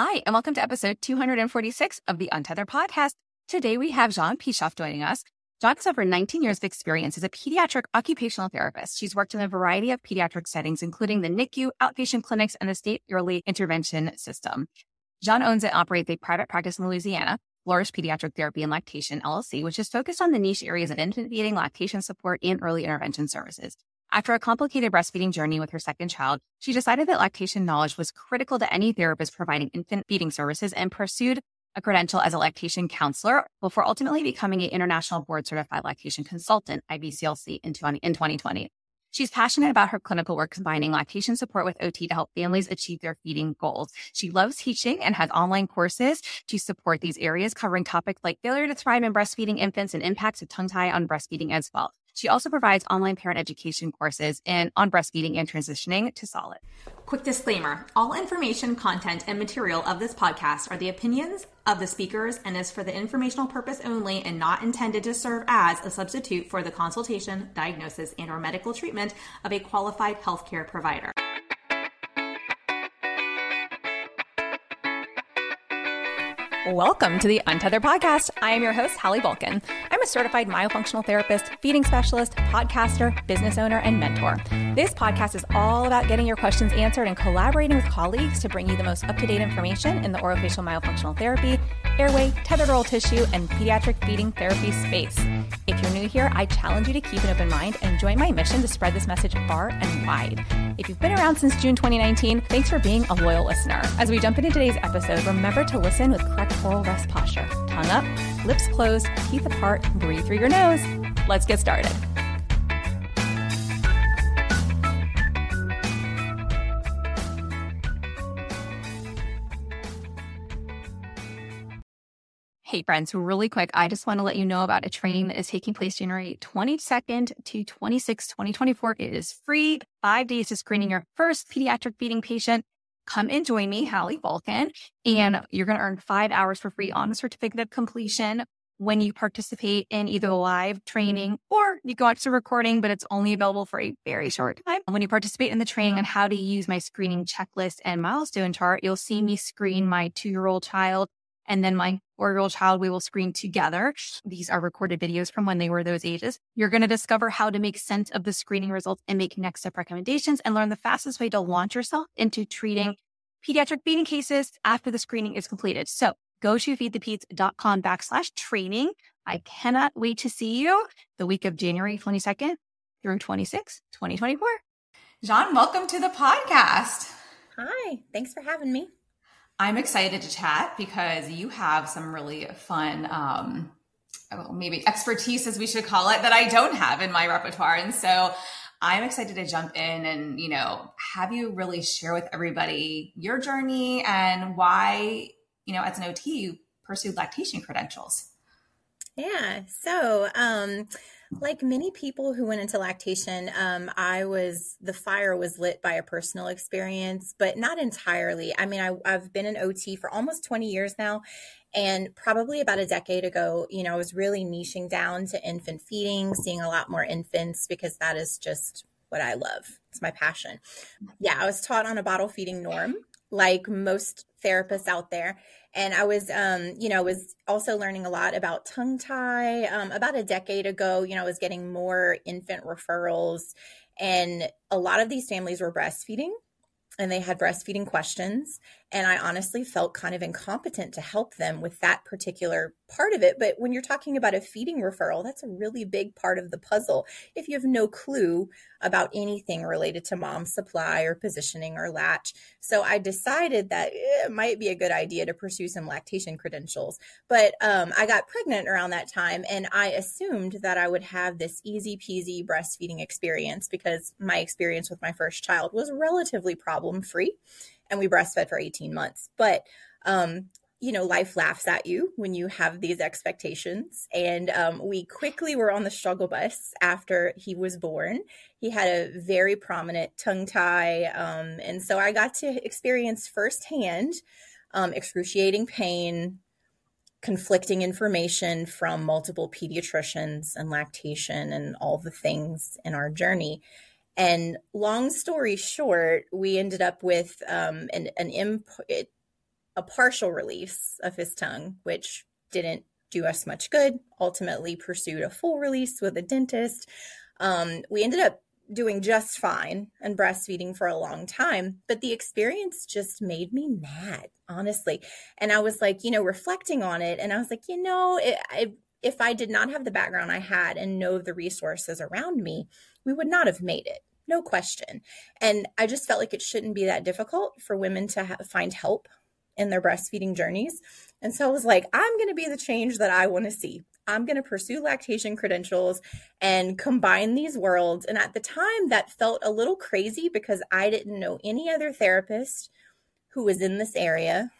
Hi, and welcome to episode 246 of the Untethered podcast. Today we have Jeanne Pichoff joining us. Jeanne has over 19 years of experience as a pediatric occupational therapist. She's worked in a variety of pediatric settings, including the NICU, outpatient clinics, and the state early intervention system. Jeanne owns and operates a private practice in Louisiana, Flourish Pediatric Therapy and Lactation LLC, which is focused on the niche areas of infant feeding, lactation support, and early intervention services. After a complicated breastfeeding journey with her second child, she decided that lactation knowledge was critical to any therapist providing infant feeding services and pursued a credential as a lactation counselor before ultimately becoming an international board certified lactation consultant, IBCLC, in 2020. She's passionate about her clinical work combining lactation support with OT to help families achieve their feeding goals. She loves teaching and has online courses to support these areas, covering topics like failure to thrive in breastfeeding infants and impacts of tongue tie on breastfeeding as well. She also provides online parent education courses in on breastfeeding and transitioning to solid. Quick disclaimer all information, content, and material of this podcast are the opinions of the speakers and is for the informational purpose only and not intended to serve as a substitute for the consultation, diagnosis, and or medical treatment of a qualified healthcare provider. Welcome to the Untethered Podcast. I am your host, Hallie Bulkin. I'm a certified myofunctional therapist, feeding specialist, podcaster, business owner, and mentor. This podcast is all about getting your questions answered and collaborating with colleagues to bring you the most up to date information in the orofacial myofunctional therapy, airway, tethered oral tissue, and pediatric feeding therapy space. If you're new here, I challenge you to keep an open mind and join my mission to spread this message far and wide. If you've been around since June 2019, thanks for being a loyal listener. As we jump into today's episode, remember to listen with correct oral rest posture. Tongue up, lips closed, teeth apart, breathe through your nose. Let's get started. Hey, friends, really quick, I just want to let you know about a training that is taking place January 22nd to 26, 2024. It is free, five days to screening your first pediatric feeding patient. Come and join me, Hallie Bulkin, mm-hmm. and you're going to earn five hours for free on the certificate of completion when you participate in either a live training mm-hmm. or you go watch the recording, but it's only available for a very short time. When you participate in the training on how to use my screening checklist and milestone chart, you'll see me screen my two year old child and then my four year old child, we will screen together. These are recorded videos from when they were those ages. You're going to discover how to make sense of the screening results and make next step recommendations and learn the fastest way to launch yourself into treating pediatric feeding cases after the screening is completed. So go to feedthepeds.com backslash training. I cannot wait to see you the week of January 22nd through 26, 2024. Jeanne, welcome to the podcast. Hi, thanks for having me. I'm excited to chat because you have some really fun, um, well, maybe expertise, as we should call it, that I don't have in my repertoire. And so I'm excited to jump in and, you know, have you really share with everybody your journey and why, you know, as an OT, you pursued lactation credentials. Yeah. So, um, like many people who went into lactation, um, I was the fire was lit by a personal experience, but not entirely. I mean, I, I've been an OT for almost 20 years now, and probably about a decade ago, you know, I was really niching down to infant feeding, seeing a lot more infants because that is just what I love. It's my passion. Yeah, I was taught on a bottle feeding norm, like most therapists out there and I was, um, you know, was also learning a lot about tongue tie. Um, about a decade ago, you know, I was getting more infant referrals, and a lot of these families were breastfeeding and they had breastfeeding questions. And I honestly felt kind of incompetent to help them with that particular part of it. But when you're talking about a feeding referral, that's a really big part of the puzzle. If you have no clue about anything related to mom supply or positioning or latch. So I decided that it might be a good idea to pursue some lactation credentials. But um, I got pregnant around that time and I assumed that I would have this easy peasy breastfeeding experience because my experience with my first child was relatively problem free and we breastfed for 18 months. But um, you know, life laughs at you when you have these expectations. And um, we quickly were on the struggle bus after he was born. He had a very prominent tongue tie. Um, and so I got to experience firsthand um, excruciating pain, conflicting information from multiple pediatricians and lactation and all the things in our journey. And long story short, we ended up with um, an, an imp- a partial release of his tongue, which didn't do us much good. Ultimately, pursued a full release with a dentist. Um, we ended up doing just fine and breastfeeding for a long time, but the experience just made me mad, honestly. And I was like, you know, reflecting on it, and I was like, you know, it, I, if I did not have the background I had and know the resources around me, we would not have made it. No question. And I just felt like it shouldn't be that difficult for women to ha- find help in their breastfeeding journeys. And so I was like, I'm going to be the change that I want to see. I'm going to pursue lactation credentials and combine these worlds. And at the time, that felt a little crazy because I didn't know any other therapist who was in this area.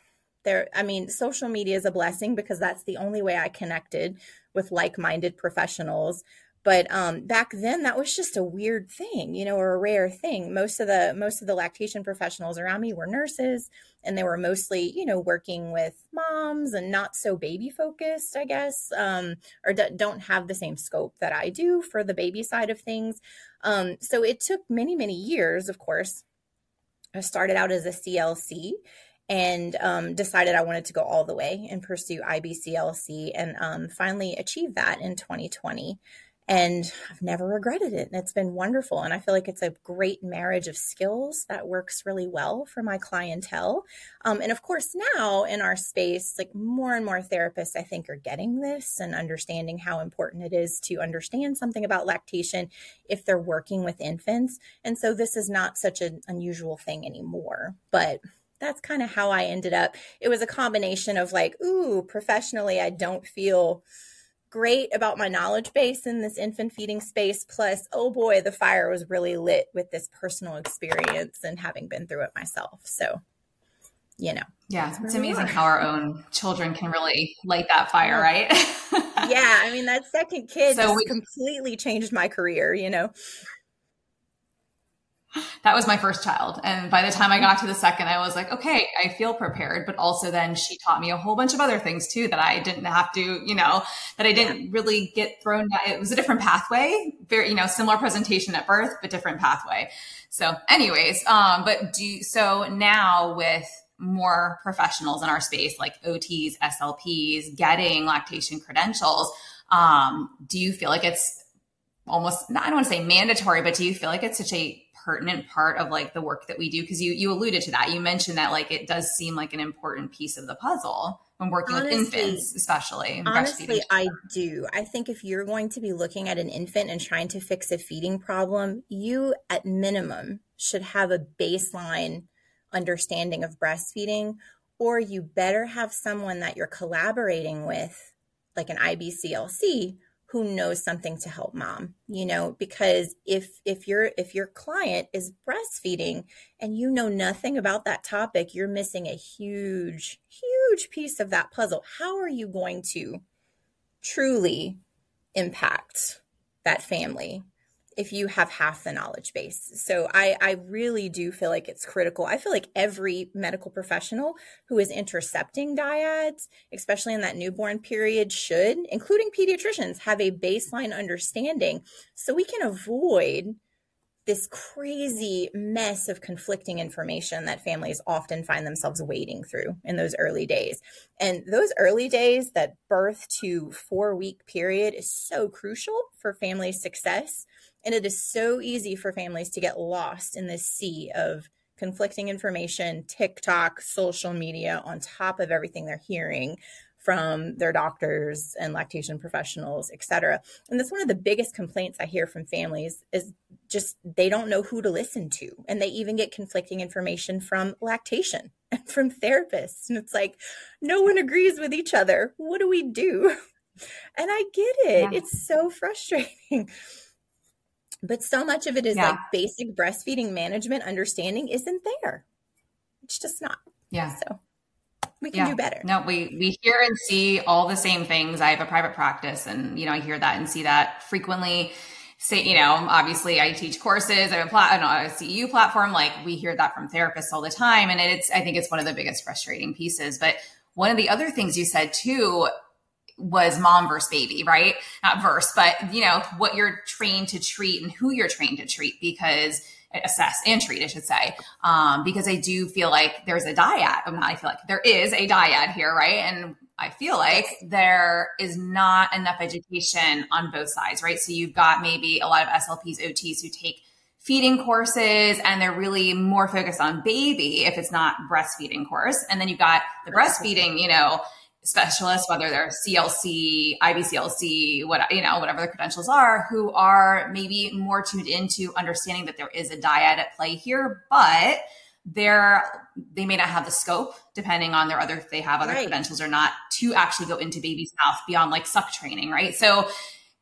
There, I mean, social media is a blessing because that's the only way I connected with like minded professionals but um, back then that was just a weird thing you know or a rare thing. Most of the most of the lactation professionals around me were nurses and they were mostly you know working with moms and not so baby focused i guess um, or d- don't have the same scope that i do for the baby side of things. Um, so it took many many years of course. I started out as a clc and um, decided I wanted to go all the way and pursue IBCLC and um, finally achieved that in 2020 and I've never regretted it. And it's been wonderful. And I feel like it's a great marriage of skills that works really well for my clientele. Um, and of course, now in our space, like more and more therapists, I think, are getting this and understanding how important it is to understand something about lactation if they're working with infants. And so this is not such an unusual thing anymore. But that's kind of how I ended up. It was a combination of like, ooh, professionally, I don't feel great about my knowledge base in this infant feeding space. Plus, oh boy, the fire was really lit with this personal experience and having been through it myself. So, you know. Yeah, it's amazing how our own children can really light that fire, right? yeah, I mean that second kid so we, completely changed my career, you know that was my first child. And by the time I got to the second, I was like, okay, I feel prepared. But also then she taught me a whole bunch of other things too that I didn't have to, you know, that I didn't really get thrown down. It was a different pathway, very, you know, similar presentation at birth, but different pathway. So anyways, um, but do, so now with more professionals in our space, like OTs, SLPs, getting lactation credentials, um, do you feel like it's almost, I don't want to say mandatory, but do you feel like it's such a pertinent part of like the work that we do because you you alluded to that. You mentioned that like it does seem like an important piece of the puzzle when working honestly, with infants especially honestly i do. I think if you're going to be looking at an infant and trying to fix a feeding problem you at minimum should have a baseline understanding of breastfeeding or you better have someone that you're collaborating with like an ibclc who knows something to help mom you know because if if your if your client is breastfeeding and you know nothing about that topic you're missing a huge huge piece of that puzzle. How are you going to truly impact that family if you have half the knowledge base. So I, I really do feel like it's critical. I feel like every medical professional who is intercepting dyads, especially in that newborn period, should, including pediatricians, have a baseline understanding so we can avoid this crazy mess of conflicting information that families often find themselves wading through in those early days. And those early days, that birth to four week period, is so crucial for family success and it is so easy for families to get lost in this sea of conflicting information, TikTok, social media, on top of everything they're hearing from their doctors and lactation professionals, et cetera. And that's one of the biggest complaints I hear from families is just they don't know who to listen to. And they even get conflicting information from lactation and from therapists. And it's like, no one agrees with each other. What do we do? And I get it. Yeah. It's so frustrating but so much of it is yeah. like basic breastfeeding management understanding isn't there. It's just not. Yeah. So we can yeah. do better. No we we hear and see all the same things. I have a private practice and you know i hear that and see that frequently. Say you know obviously i teach courses i have a, plat- a ceu platform like we hear that from therapists all the time. And it's i think it's one of the biggest frustrating pieces. But one of the other things you said too was mom versus baby, right? Not verse, but you know, what you're trained to treat and who you're trained to treat because assess and treat, I should say, um, because I do feel like there's a dyad. I'm not. I feel like there is a dyad here, right? And I feel like there is not enough education on both sides, right? So you've got maybe a lot of SLPs, OTs who take feeding courses and they're really more focused on baby if it's not breastfeeding course. And then you've got the breastfeeding, you know, specialists, whether they're CLC, IBCLC, what you know, whatever the credentials are, who are maybe more tuned into understanding that there is a dyad at play here, but they're they may not have the scope depending on their other if they have other right. credentials or not to actually go into baby's mouth beyond like suck training right? So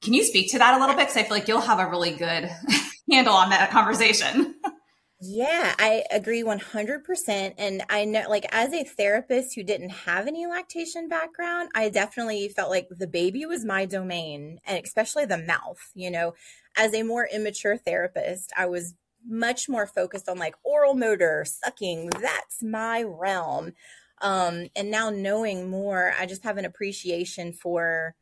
can you speak to that a little bit? Because i feel like you'll have a really good handle on that conversation yeah i agree 100% and i know like as a therapist who didn't have any lactation background i definitely felt like the baby was my domain and especially the mouth you know as a more immature therapist i was much more focused on like oral motor, sucking. That's my realm. Um, and now knowing more, I just have an appreciation for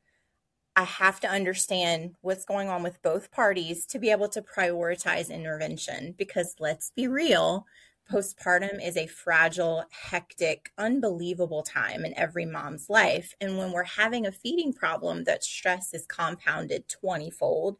I have to understand what's going on with both parties to be able to prioritize intervention because let's be real, postpartum is a fragile, hectic, unbelievable time in every mom's life. And when we're having a feeding problem, that stress is compounded 20 fold.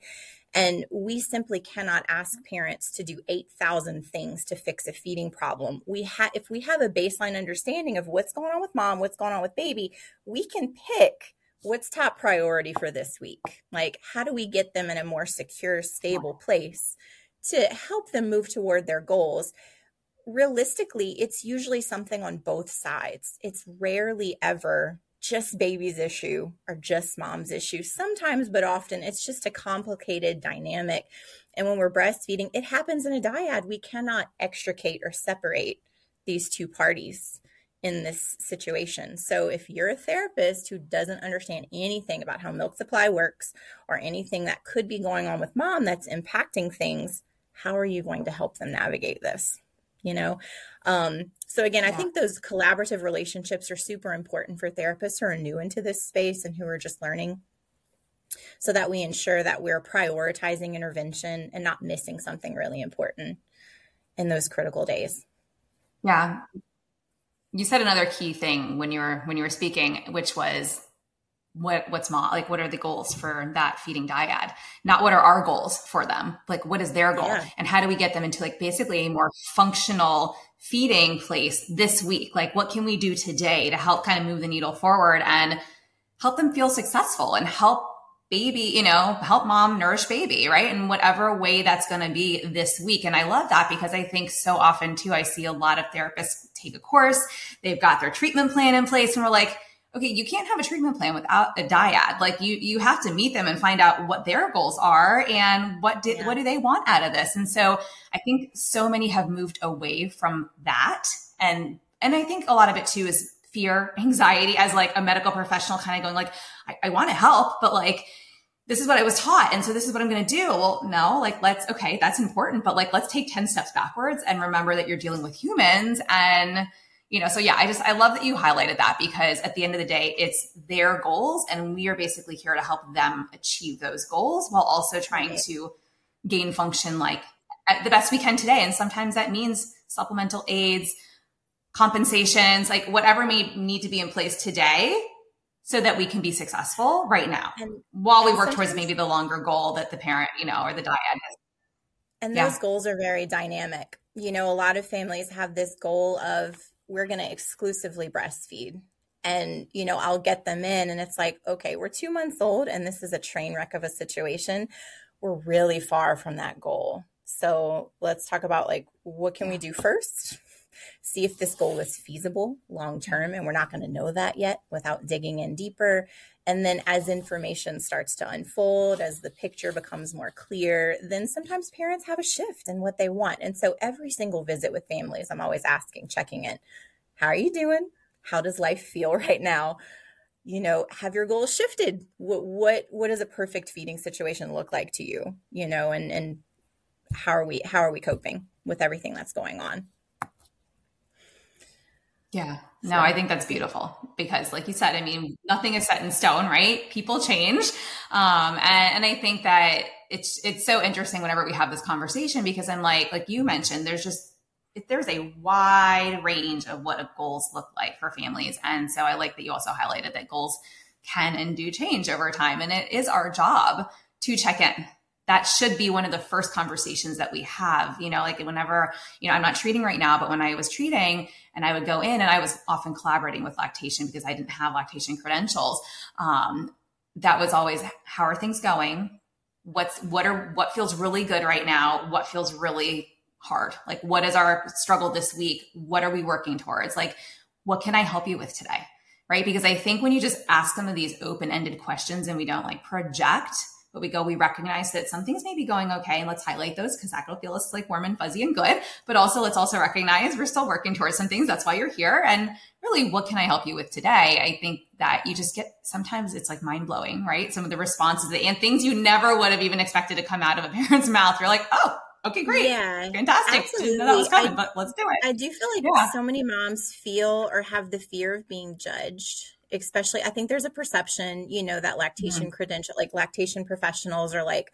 And we simply cannot ask parents to do 8,000 things to fix a feeding problem. We have, if we have a baseline understanding of what's going on with mom, what's going on with baby, we can pick what's top priority for this week. Like, how do we get them in a more secure, stable place to help them move toward their goals? Realistically, it's usually something on both sides. It's rarely ever just baby's issue or just mom's issue. Sometimes, but often, it's just a complicated dynamic. And when we're breastfeeding, it happens in a dyad. We cannot extricate or separate these two parties in this situation. So if you're a therapist who doesn't understand anything about how milk supply works or anything that could be going on with mom that's impacting things, how are you going to help them navigate this? You know, um, so again, yeah. I think those collaborative relationships are super important for therapists who are new into this space and who are just learning so that we ensure that we're prioritizing intervention and not missing something really important in those critical days. Yeah. You said another key thing when you were when you were speaking, which was what what's mom like what are the goals for that feeding dyad? Not what are our goals for them like what is their goal? Yeah. and how do we get them into like basically a more functional feeding place this week? Like what can we do today to help kind of move the needle forward and help them feel successful and help baby you know help mom nourish baby right in whatever way that's going to be this week and i love that because i think so often too i see a lot of therapists take a course they've got their treatment plan in place and we're like okay, you can't have a treatment plan without a dyad. Like you, you have to meet them and find out what their goals are and what did, yeah. what do they want out of this? And so I think so many have moved away from that. And, and I think a lot of it too is fear, anxiety as like a medical professional kind of going like, I, I want to help, but like, this is what I was taught. And so this is what I'm going to do. Well, no, like let's, okay, that's important, but like let's take 10 steps backwards and remember that you're dealing with humans and, you know so yeah i just i love that you highlighted that because at the end of the day it's their goals and we are basically here to help them achieve those goals while also trying right. to gain function like the best we can today and sometimes that means supplemental aids compensations like whatever may need to be in place today so that we can be successful right now and, while we work towards maybe the longer goal that the parent you know or the dyad has and those yeah. goals are very dynamic. You know a lot of families have this goal of we're going to exclusively breastfeed. And you know i'll get them in and it's like okay we're two months old and this is a train wreck of a situation. We're really far from that goal. So let's talk about like what can we do first see if this goal is feasible long term and we're not going to know that yet without digging in deeper and then as information starts to unfold, as the picture becomes more clear, then sometimes parents have a shift in what they want. And so every single visit with families, I'm always asking, checking in. How are you doing? How does life feel right now? You know, have your goals shifted? What what what does a perfect feeding situation look like to you? You know, and and how are we how are we coping with everything that's going on? Yeah. No, I think that's beautiful because, like you said, I mean, nothing is set in stone, right? People change. Um, and, and I think that it's it's so interesting whenever we have this conversation because I'm like like you mentioned there's just there's a wide range of what goals look like for families and so I like that you also highlighted that goals can and do change over time and it is our job to check in that should be one of the first conversations that we have you know like whenever you know i'm not treating right now but when i was treating and i would go in and i was often collaborating with lactation because i didn't have lactation credentials um, that was always how are things going? What's what are what feels really good right now? What feels really hard? Like what is our struggle this week? What are we working towards? Like what can i help you with today? Right? Because i think when you just ask some of these open-ended questions and we don't like project but we go, we recognize that some things may be going okay and let's highlight those because that'll feel us like warm and fuzzy and good. But also let's also recognize we're still working towards some things. That's why you're here. And really, what can I help you with today? I think that you just get sometimes it's like mind blowing, right? Some of the responses and things you never would have even expected to come out of a parent's mouth. You're like, oh, okay, great. Yeah. Fantastic. Absolutely. Didn't know that was coming, I, but let's do it. I do feel like yeah. so many moms feel or have the fear of being judged especially i think there's a perception you know that lactation mm-hmm. credential like lactation professionals are like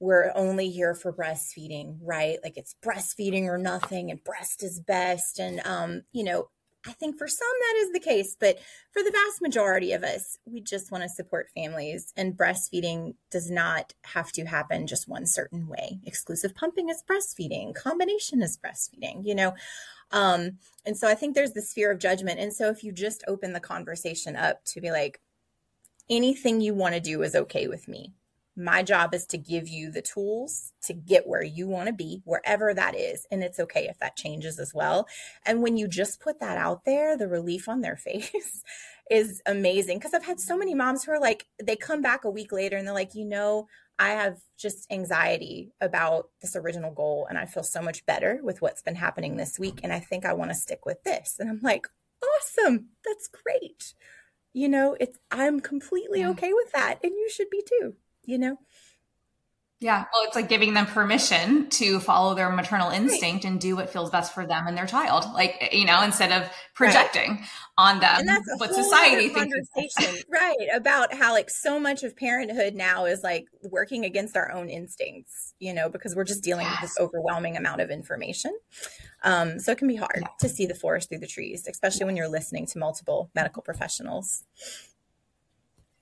we're only here for breastfeeding right? Like it's breastfeeding or nothing and breast is best and um you know i think for some that is the case but for the vast majority of us we just want to support families and breastfeeding does not have to happen just one certain way. Exclusive pumping is breastfeeding combination is breastfeeding you know um, and so I think there's this fear of judgment. And so if you just open the conversation up to be like, anything you want to do is okay with me. My job is to give you the tools to get where you want to be, wherever that is. And it's okay if that changes as well. And when you just put that out there, the relief on their face is amazing. Because I've had so many moms who are like, they come back a week later and they're like, you know, I have just anxiety about this original goal and I feel so much better with what's been happening this week. And I think I want to stick with this. And I'm like, awesome. That's great. You know, it's, I'm completely yeah. okay with that. And you should be too, you know? Yeah. Well, it's like giving them permission to follow their maternal instinct right. and do what feels best for them and their child. Like, you know, instead of projecting right. on them and that's what society thinks. right. About how like so much of parenthood now is like working against our own instincts, you know, because we're just dealing yes. with this overwhelming amount of information. Um, so it can be hard yeah. to see the forest through the trees, especially when you're listening to multiple medical professionals.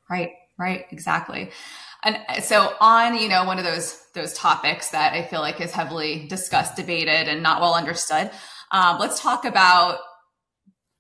Right. Right. Exactly. And so on, you know, one of those those topics that I feel like is heavily discussed, debated, and not well understood. Um, let's talk about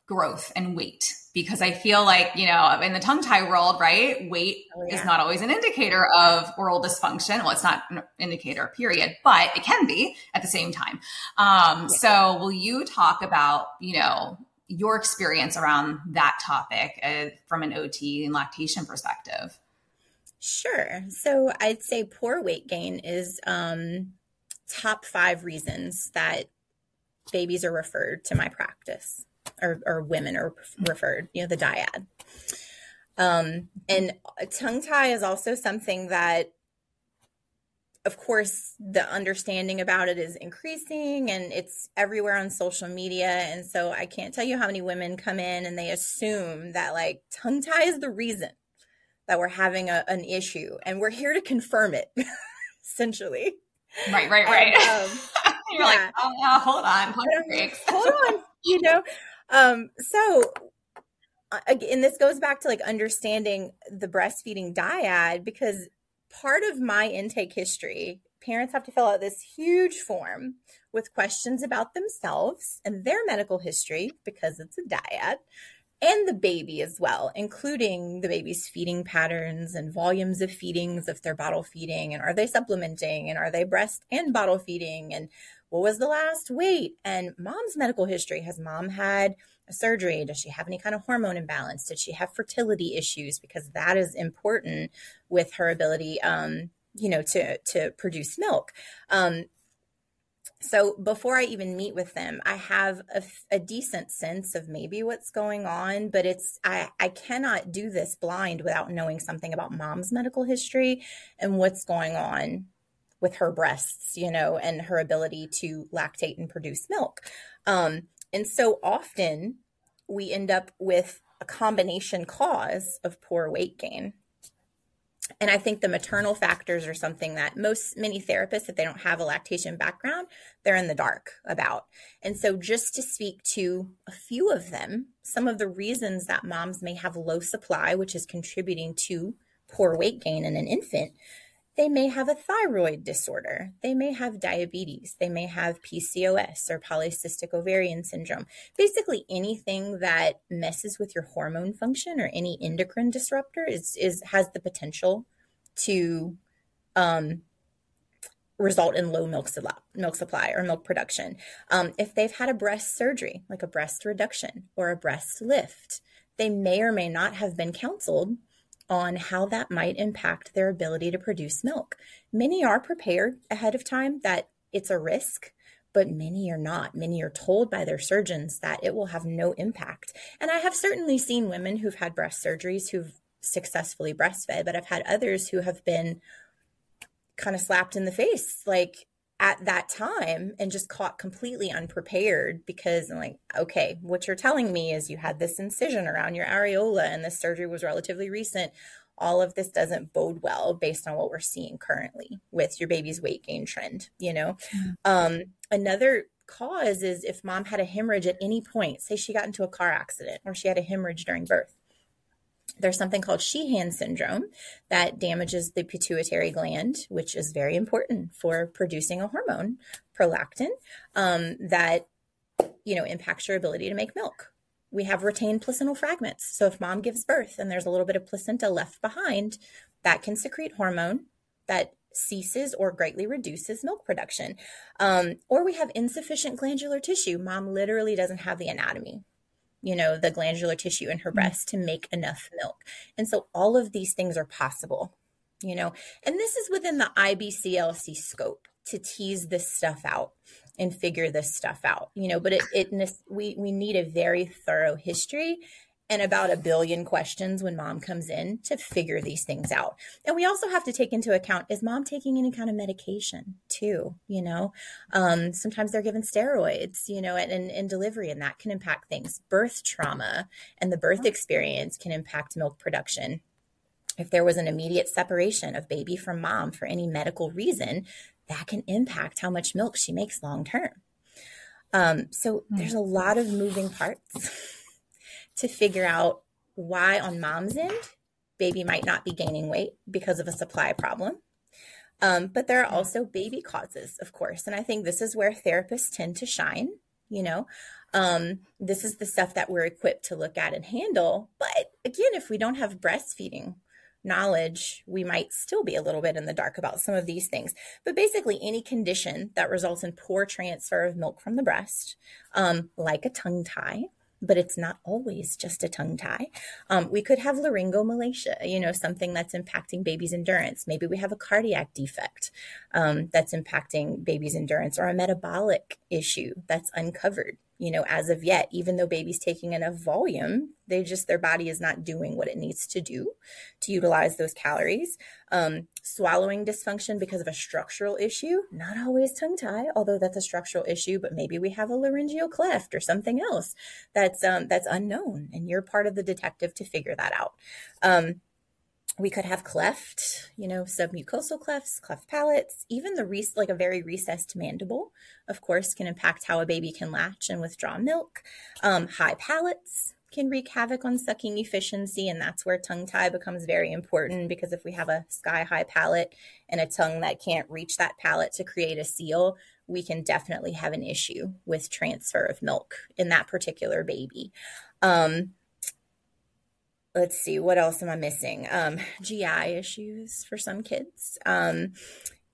growth and weight because I feel like, you know, in the tongue tie world, right, weight oh, yeah. is not always an indicator of oral dysfunction. Well, it's not an indicator, period, but it can be at the same time. Um, yeah. So, will you talk about, you know, your experience around that topic uh, from an OT and lactation perspective? Sure. So I'd say poor weight gain is um, top five reasons that babies are referred to my practice or, or women are referred, you know, the dyad. Um, and tongue tie is also something that, of course, the understanding about it is increasing and it's everywhere on social media. And so I can't tell you how many women come in and they assume that like tongue tie is the reason that we're having a, an issue and we're here to confirm it essentially. Right right right. And, um, you're yeah. like oh yeah, hold on hold on, hold on you know? Um so again this goes back to like understanding the breastfeeding dyad because part of my intake history parents have to fill out this huge form with questions about themselves and their medical history because it's a dyad and the baby as well, including the baby's feeding patterns and volumes of feedings if they're bottle feeding and are they supplementing and are they breast and bottle feeding and what was the last weight? And mom's medical history. Has mom had a surgery? Does she have any kind of hormone imbalance? Did she have fertility issues? Because that is important with her ability um you know to to produce milk. Um so before I even meet with them, I have a, a, decent sense of maybe what's going on, but it's I, I cannot do this blind without knowing something about mom's medical history and what's going on with her breasts, you know, and her ability to lactate and produce milk. Um, and so often we end up with a combination cause of poor weight gain. And I think the maternal factors are something that most many therapists, if they don't have a lactation background, they're in the dark about. And so, just to speak to a few of them, some of the reasons that moms may have low supply, which is contributing to poor weight gain in an infant, they may have a thyroid disorder. They may have diabetes. They may have PCOS or polycystic ovarian syndrome. Basically, anything that messes with your hormone function or any endocrine disruptor is, is has the potential to um, result in low milk, supply, milk supply or milk production. Um, if they've had a breast surgery, like a breast reduction or a breast lift, they may or may not have been counseled on how that might impact their ability to produce milk. Many are prepared ahead of time that it's a risk, but many are not. Many are told by their surgeons that it will have no impact. And I have certainly seen women who've had breast surgeries who've successfully breastfed, but I've had others who have been kind of slapped in the face. Like, at that time and just caught completely unprepared because I'm like, okay, what you're telling me is you had this incision around your areola and this surgery was relatively recent. All of this doesn't bode well based on what we're seeing currently with your baby's weight gain trend, you know? Mm-hmm. Um, another cause is if mom had a hemorrhage at any point, say she got into a car accident or she had a hemorrhage during birth there's something called Sheehan syndrome that damages the pituitary gland, which is very important for producing a hormone, prolactin, um, that you know impacts your ability to make milk. We have retained placental fragments. So if mom gives birth and there's a little bit of placenta left behind, that can secrete hormone that ceases or greatly reduces milk production. Um, or we have insufficient glandular tissue. Mom literally doesn't have the anatomy you know, the glandular tissue in her mm. breast to make enough milk. And so all of these things are possible, you know, and this is within the IBCLC scope to tease this stuff out and figure this stuff out, you know, but it, it we, we need a very thorough history and about a billion questions when mom comes in to figure these things out. And we also have to take into account is mom taking any kind of medication too? You know, um, sometimes they're given steroids, you know, and in delivery, and that can impact things. Birth trauma and the birth experience can impact milk production. If there was an immediate separation of baby from mom for any medical reason, that can impact how much milk she makes long term. Um, so hmm. there's a lot of moving parts. to figure out why on mom's end baby might not be gaining weight because of a supply problem. Um, but there are also baby causes, of course. And I think this is where therapists tend to shine. You know, um, this is the stuff that we're equipped to look at and handle. But again, if we don't have breastfeeding knowledge, we might still be a little bit in the dark about some of these things. But basically, any condition that results in poor transfer of milk from the breast, um, like a tongue tie, but it's not always just a tongue tie. Um, we could have laryngomalacia, you know, something that's impacting baby's endurance. Maybe we have a cardiac defect um, that's impacting baby's endurance or a metabolic issue that's uncovered you know, as of yet, even though baby's taking enough volume, they just, their body is not doing what it needs to do to utilize those calories. Um, swallowing dysfunction because of a structural issue, not always tongue tie, although that's a structural issue, but maybe we have a laryngeal cleft or something else that's, um, that's unknown. And you're part of the detective to figure that out. Um, we could have cleft, you know, submucosal clefts, cleft palates, even the re- like a very recessed mandible, of course, can impact how a baby can latch and withdraw milk. Um, high palates can wreak havoc on sucking efficiency, and that's where tongue tie becomes very important because if we have a sky high palate and a tongue that can't reach that palate to create a seal, we can definitely have an issue with transfer of milk in that particular baby. Um, let's see what else am i missing? Um, gi issues for some kids. Um,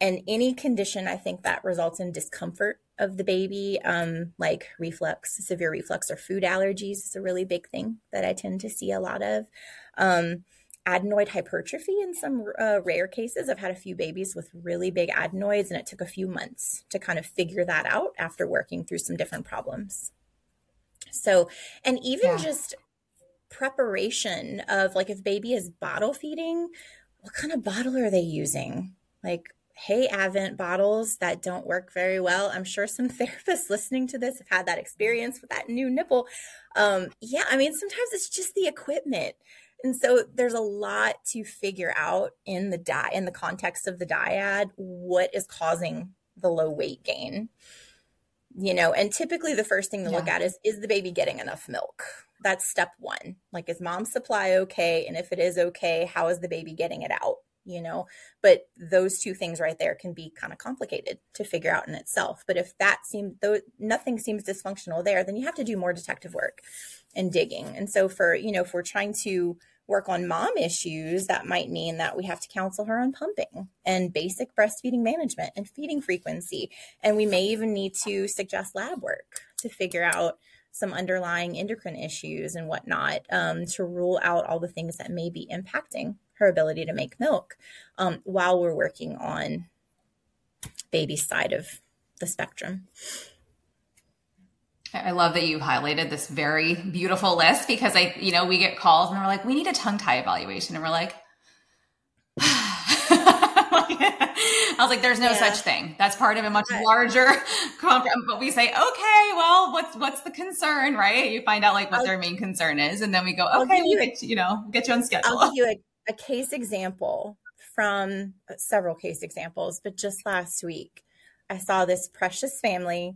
and any condition i think that results in discomfort of the baby um, like reflux severe reflux or food allergies is a really big thing that i tend to see a lot of. Um, adenoid hypertrophy in some uh, rare cases. I've had a few babies with really big adenoids and it took a few months to kind of figure that out after working through some different problems. So and even yeah. just preparation of like if baby is bottle feeding, what kind of bottle are they using? Like, hey, Avent bottles that don't work very well. I'm sure some therapists listening to this have had that experience with that new nipple. Um, yeah, I mean, sometimes it's just the equipment. And so there's a lot to figure out in the di in the context of the dyad what is causing the low weight gain. You know, and typically the first thing to yeah. look at is is the baby getting enough milk? That's step 1. Like is mom's supply okay and if it is okay, how is the baby getting it out? you know but those two things right there can be kind of complicated to figure out in itself but if that seems though nothing seems dysfunctional there then you have to do more detective work and digging and so for you know if we're trying to work on mom issues that might mean that we have to counsel her on pumping and basic breastfeeding management and feeding frequency and we may even need to suggest lab work to figure out some underlying endocrine issues and whatnot um, to rule out all the things that may be impacting her ability to make milk um, while we're working on baby side of the spectrum. I love that you highlighted this very beautiful list because I, you know, we get calls and we're like, we need a tongue tie evaluation. And we're like, I was like, there's no yeah. such thing. That's part of a much larger conference. But we say, okay, well, what's what's the concern, right? You find out like what I'll, their main concern is, and then we go, okay, we'll get, you know, get you on schedule. I'll give you a a case example from uh, several case examples, but just last week, I saw this precious family.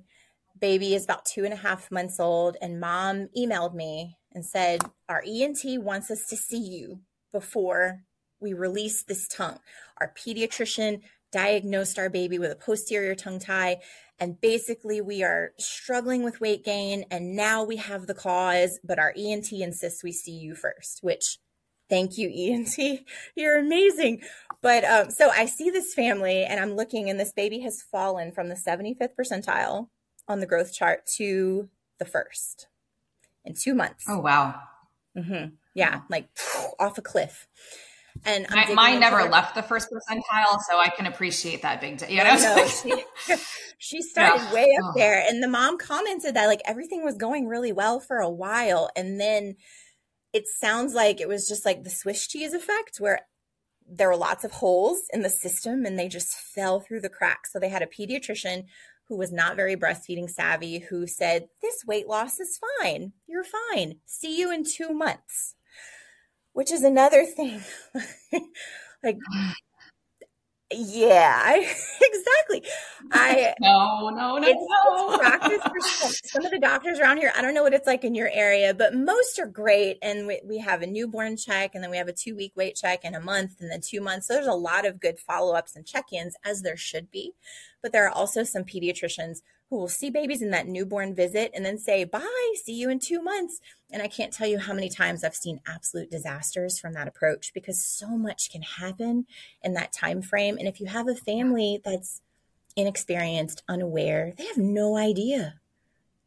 Baby is about two and a half months old, and mom emailed me and said, Our ENT wants us to see you before we release this tongue. Our pediatrician diagnosed our baby with a posterior tongue tie. And basically, we are struggling with weight gain, and now we have the cause, but our ENT insists we see you first, which thank you ent you're amazing. But um, so i see this family and i'm looking and this baby has fallen from the 75th percentile on the growth chart to the first in two months. Oh wow. Mm-hmm. yeah like off a cliff and I, mine never her. left the first percentile, so I can appreciate that big. you know, know she, she, started yeah. way up oh. there, and the mom commented that like everything was going really well for a while, and then it sounds like it was just like the Swiss cheese effect where there were lots of holes in the system and they just fell through the cracks. So they had a pediatrician who was not very breastfeeding savvy who said, This weight loss is fine. You're fine. See you in two months. Which is another thing. like, yeah, I, exactly. I no, no, no, it's, no. practice for some, some, of the doctors around here. I don't know what it's like in your area, but most are great. And we, we have a newborn check, and then we have a two week weight check, and a month, and then two months. So there's a lot of good follow ups and check ins, as there should be. But there are also some pediatricians who will see babies in that newborn visit and then say, bye, see you in two months. And I can't tell you how many times I've seen absolute disasters from that approach because so much can happen in that time frame. And if you have a family that's inexperienced, unaware, they have no idea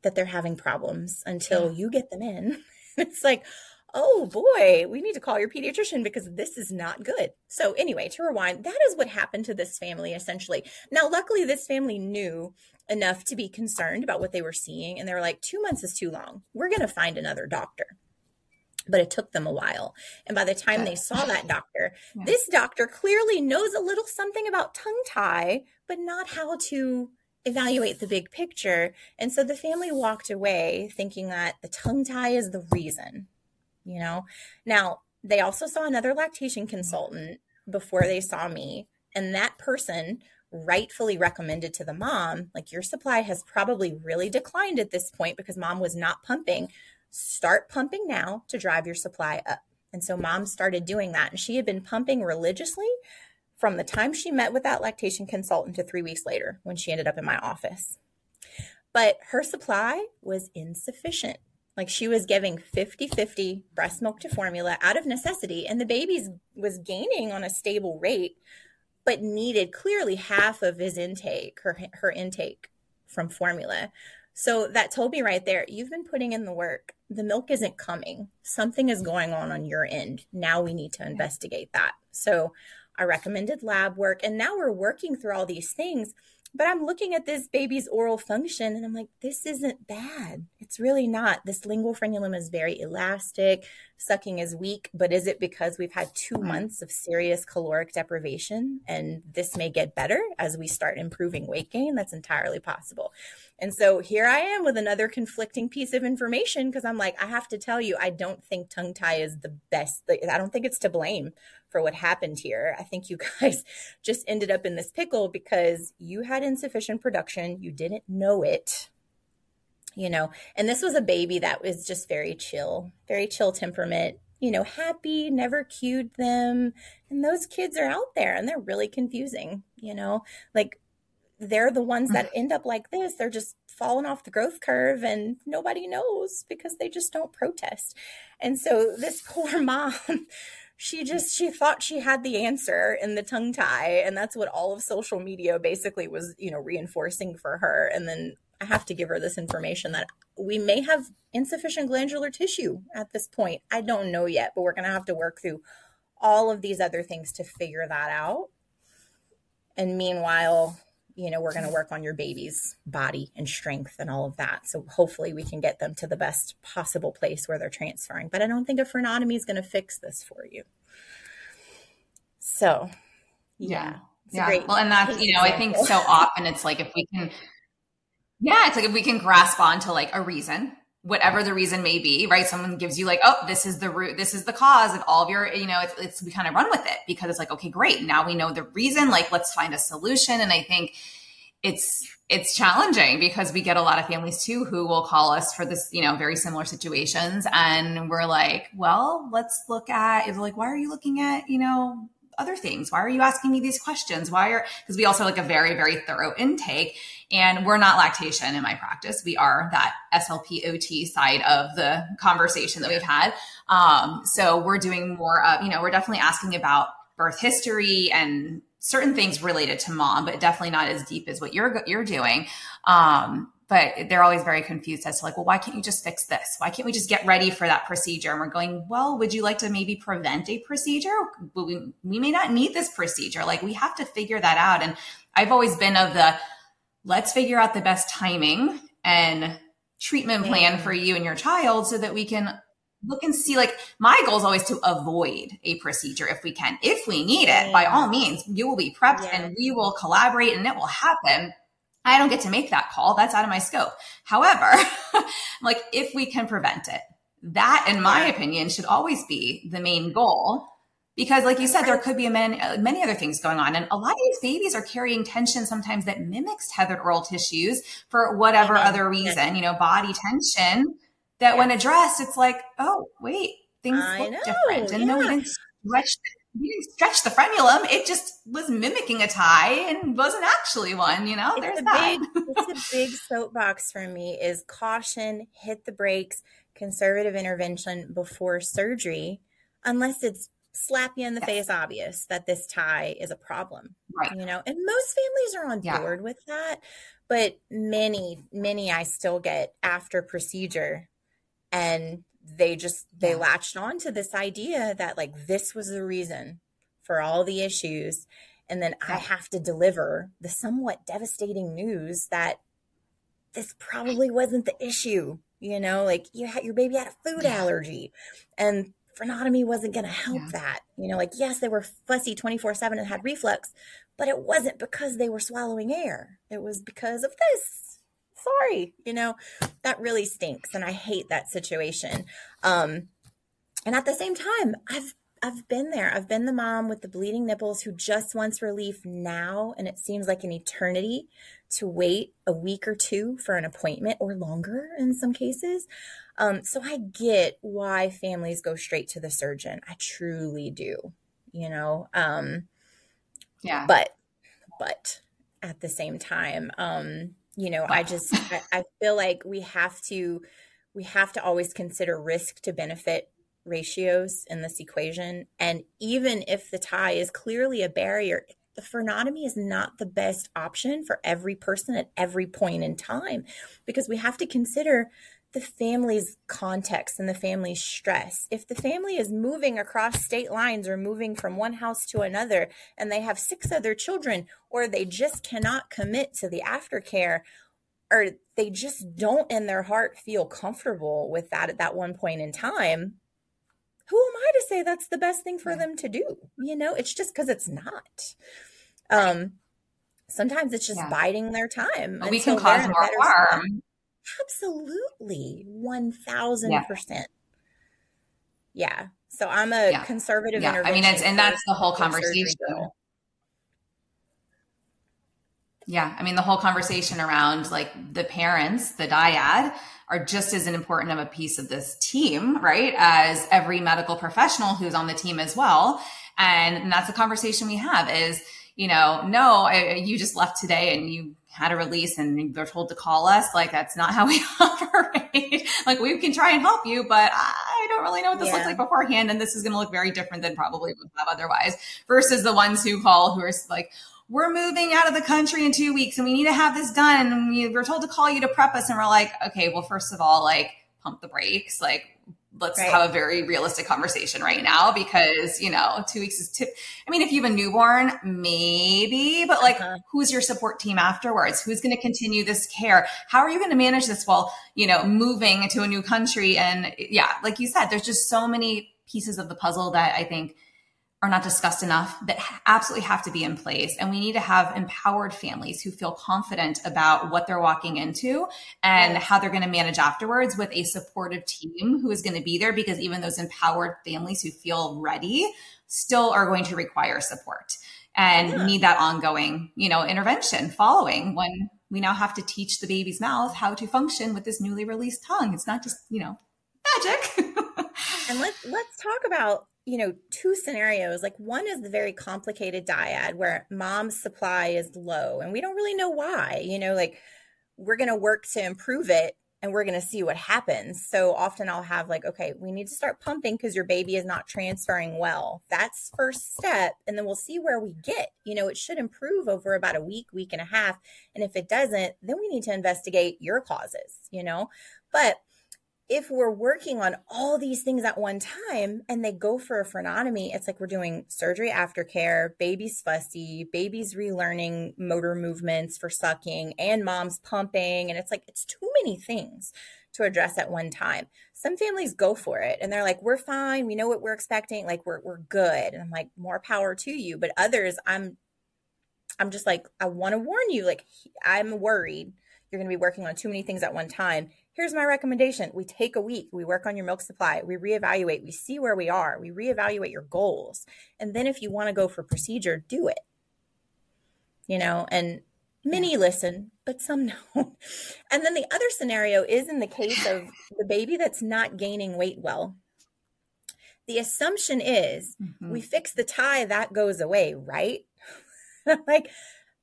that they're having problems until yeah. you get them in. it's like, oh boy, we need to call your pediatrician because this is not good. So, anyway, to rewind, that is what happened to this family essentially. Now, luckily, this family knew enough to be concerned about what they were seeing. And they were like, two months is too long. We're going to find another doctor. But it took them a while. And by the time they saw that doctor, yeah. this doctor clearly knows a little something about tongue tie, but not how to evaluate the big picture. And so the family walked away thinking that the tongue tie is the reason, you know? Now, they also saw another lactation consultant before they saw me. And that person rightfully recommended to the mom, like your supply has probably really declined at this point because mom was not pumping. Start pumping now to drive your supply up. And so mom started doing that. And she had been pumping religiously from the time she met with that lactation consultant to three weeks later when she ended up in my office. But her supply was insufficient. Like she was giving 50 50 breast milk to formula out of necessity, and the baby's was gaining on a stable rate but needed clearly half of his intake, her her intake from formula. So that told me right there, you've been putting in the work. The milk isn't coming. Something is going on on your end. Now we need to investigate that. So I recommended lab work and now we're working through all these things, but I'm looking at this baby's oral function and I'm like, this isn't bad. It's really not. This lingual frenulum is very elastic. sucking is weak, but is it because we've had two months of serious caloric deprivation and this may get better as we start improving weight gain? That's entirely possible. And so here I am with another conflicting piece of information because I'm like, I have to tell you, I don't think tongue tie is the best. I don't think it's to blame for what happened here. I think you guys just ended up in this pickle because you had insufficient production, you didn't know it you know, and this was a baby that was just very chill, very chill temperament, you know, happy, never cued them. And those kids are out there and they're really confusing, you know, like they're the ones that end up like this. They're just falling off the growth curve and nobody knows because they just don't protest. And so this poor mom, she just she thought she had the answer in the tongue tie and that's what all of social media basically was, you know, reinforcing for her. And then I have to give her this information that we may have insufficient glandular tissue at this point. I don't know yet, but we're going to have to work through all of these other things to figure that out. And meanwhile, you know, we're going to work on your baby's body and strength and all of that. So hopefully we can get them to the best possible place where they're transferring. But I don't think a frenotomy is going to fix this for you. So, yeah. Yeah. yeah. Well, and that's, you know, example. I think so often it's like if we can yeah, it's like if we can grasp onto like a reason, whatever the reason may be, right? Someone gives you like, oh, this is the root, this is the cause of all of your, you know, it's, it's we kind of run with it because it's like, okay, great. Now we know the reason, like let's find a solution. And I think it's it's challenging because we get a lot of families too who will call us for this, you know, very similar situations. And we're like, well, let's look at it's like, why are you looking at, you know, other things? Why are you asking me these questions? Why are, because we also like a very, very thorough intake and we're not lactation in my practice. We are that SLP OT side of the conversation that we've had. Um, so we're doing more of, you know, we're definitely asking about birth history and certain things related to mom, but definitely not as deep as what you're, you're doing. Um, but they're always very confused as to like, well, why can't you just fix this? Why can't we just get ready for that procedure? And we're going, well, would you like to maybe prevent a procedure? We, we may not need this procedure. Like we have to figure that out. And I've always been of the, let's figure out the best timing and treatment plan for you and your child so that we can look and see like my goal is always to avoid a procedure if we can. If we need it by all means you will be prepped and we will collaborate and it will happen. I don't get to make that call. That's out of my scope. However, like if we can prevent it, that in my opinion should always be the main goal because like you said there could be many, uh, many other things going on and a lot of these babies are carrying tension sometimes that mimics tethered oral tissues for whatever other reason you know body tension that when addressed it's like oh wait things I look know. different and yeah. no we didn't stretch we didn't stretch the frenulum. It just was mimicking a tie and wasn't actually one, you know? It's There's that. Big, it's a big soapbox for me is caution, hit the brakes, conservative intervention before surgery, unless it's slap you in the yes. face obvious that this tie is a problem. Right. You know, and most families are on yeah. board with that. But many, many I still get after procedure and they just they yeah. latched on to this idea that like this was the reason for all the issues and then yeah. i have to deliver the somewhat devastating news that this probably wasn't the issue you know like you had your baby had a food allergy and frenotomy wasn't going to help that you know like yes they were fussy 24 7 and had reflux but it wasn't because they were swallowing air. It was because of this. Sorry you know that really stinks and i hate that situation. Um and at the same time i've I've been there. I've been the mom with the bleeding nipples who just wants relief now, and it seems like an eternity to wait a week or two for an appointment or longer in some cases. Um, so I get why families go straight to the surgeon. I truly do, you know. Um, yeah. But, but at the same time, um, you know i just I, I, feel like we have to we have to always consider risk to benefit ratios in this equation and even if the tie is clearly a barrier the frenotomy is not the best option for every person at every point in time because we have to consider the family's context and the family's stress. If the family is moving across state lines or moving from one house to another and they have six other children, or they just cannot commit to the aftercare, or they just don't in their heart feel comfortable with that at that one point in time, who am I to say that's the best thing for them to do? You know, it's just because it's not. Um, sometimes it's just yeah. biding their time. we can cause more harm. Spot. Absolutely, one thousand percent. Yeah. So I'm a yeah. conservative. Yeah, I mean, it's and that's the whole conversation. Yeah, I mean, the whole conversation around like the parents, the dyad, are just as important of a piece of this team, right? As every medical professional who's on the team as well. And, and that's a conversation we have is, you know, no, I, you just left today and you had a release and they're told to call us. Like that's not how we operate. like we can try and help you, but I don't really know what this yeah. looks like beforehand. And this is going to look very different than probably would have otherwise versus the ones who call who are like, we're moving out of the country in two weeks and we need to have this done. And we were told to call you to prep us. And we're like, okay, well, first of all, like pump the brakes. Like, let's right. have a very realistic conversation right now because, you know, two weeks is tip. I mean, if you have a newborn, maybe, but like, uh-huh. who's your support team afterwards? Who's going to continue this care? How are you going to manage this while, you know, moving to a new country? And yeah, like you said, there's just so many pieces of the puzzle that I think are not discussed enough that absolutely have to be in place. And we need to have empowered families who feel confident about what they're walking into and how they're going to manage afterwards with a supportive team who is going to be there because even those empowered families who feel ready still are going to require support and yeah. need that ongoing, you know, intervention following when we now have to teach the baby's mouth how to function with this newly released tongue. It's not just, you know, magic. and let's let's talk about you know, two scenarios. Like one is the very complicated dyad where mom's supply is low and we don't really know why. You know, like we're going to work to improve it and we're going to see what happens. So often I'll have like, okay, we need to start pumping because your baby is not transferring well. That's first step. And then we'll see where we get. You know, it should improve over about a week, week and a half. And if it doesn't, then we need to investigate your causes, you know? But if we're working on all these things at one time and they go for a frenotomy, it's like we're doing surgery aftercare, baby's fussy, baby's relearning motor movements for sucking, and mom's pumping. And it's like, it's too many things to address at one time. Some families go for it and they're like, we're fine. We know what we're expecting. Like, we're, we're good. And I'm like, more power to you. But others, I'm, I'm just like, I want to warn you, like, I'm worried you're going to be working on too many things at one time here's my recommendation. We take a week, we work on your milk supply, we reevaluate, we see where we are, we reevaluate your goals. And then if you want to go for procedure, do it. You know, and many listen, but some don't. And then the other scenario is in the case of the baby that's not gaining weight well. The assumption is mm-hmm. we fix the tie, that goes away, right? like,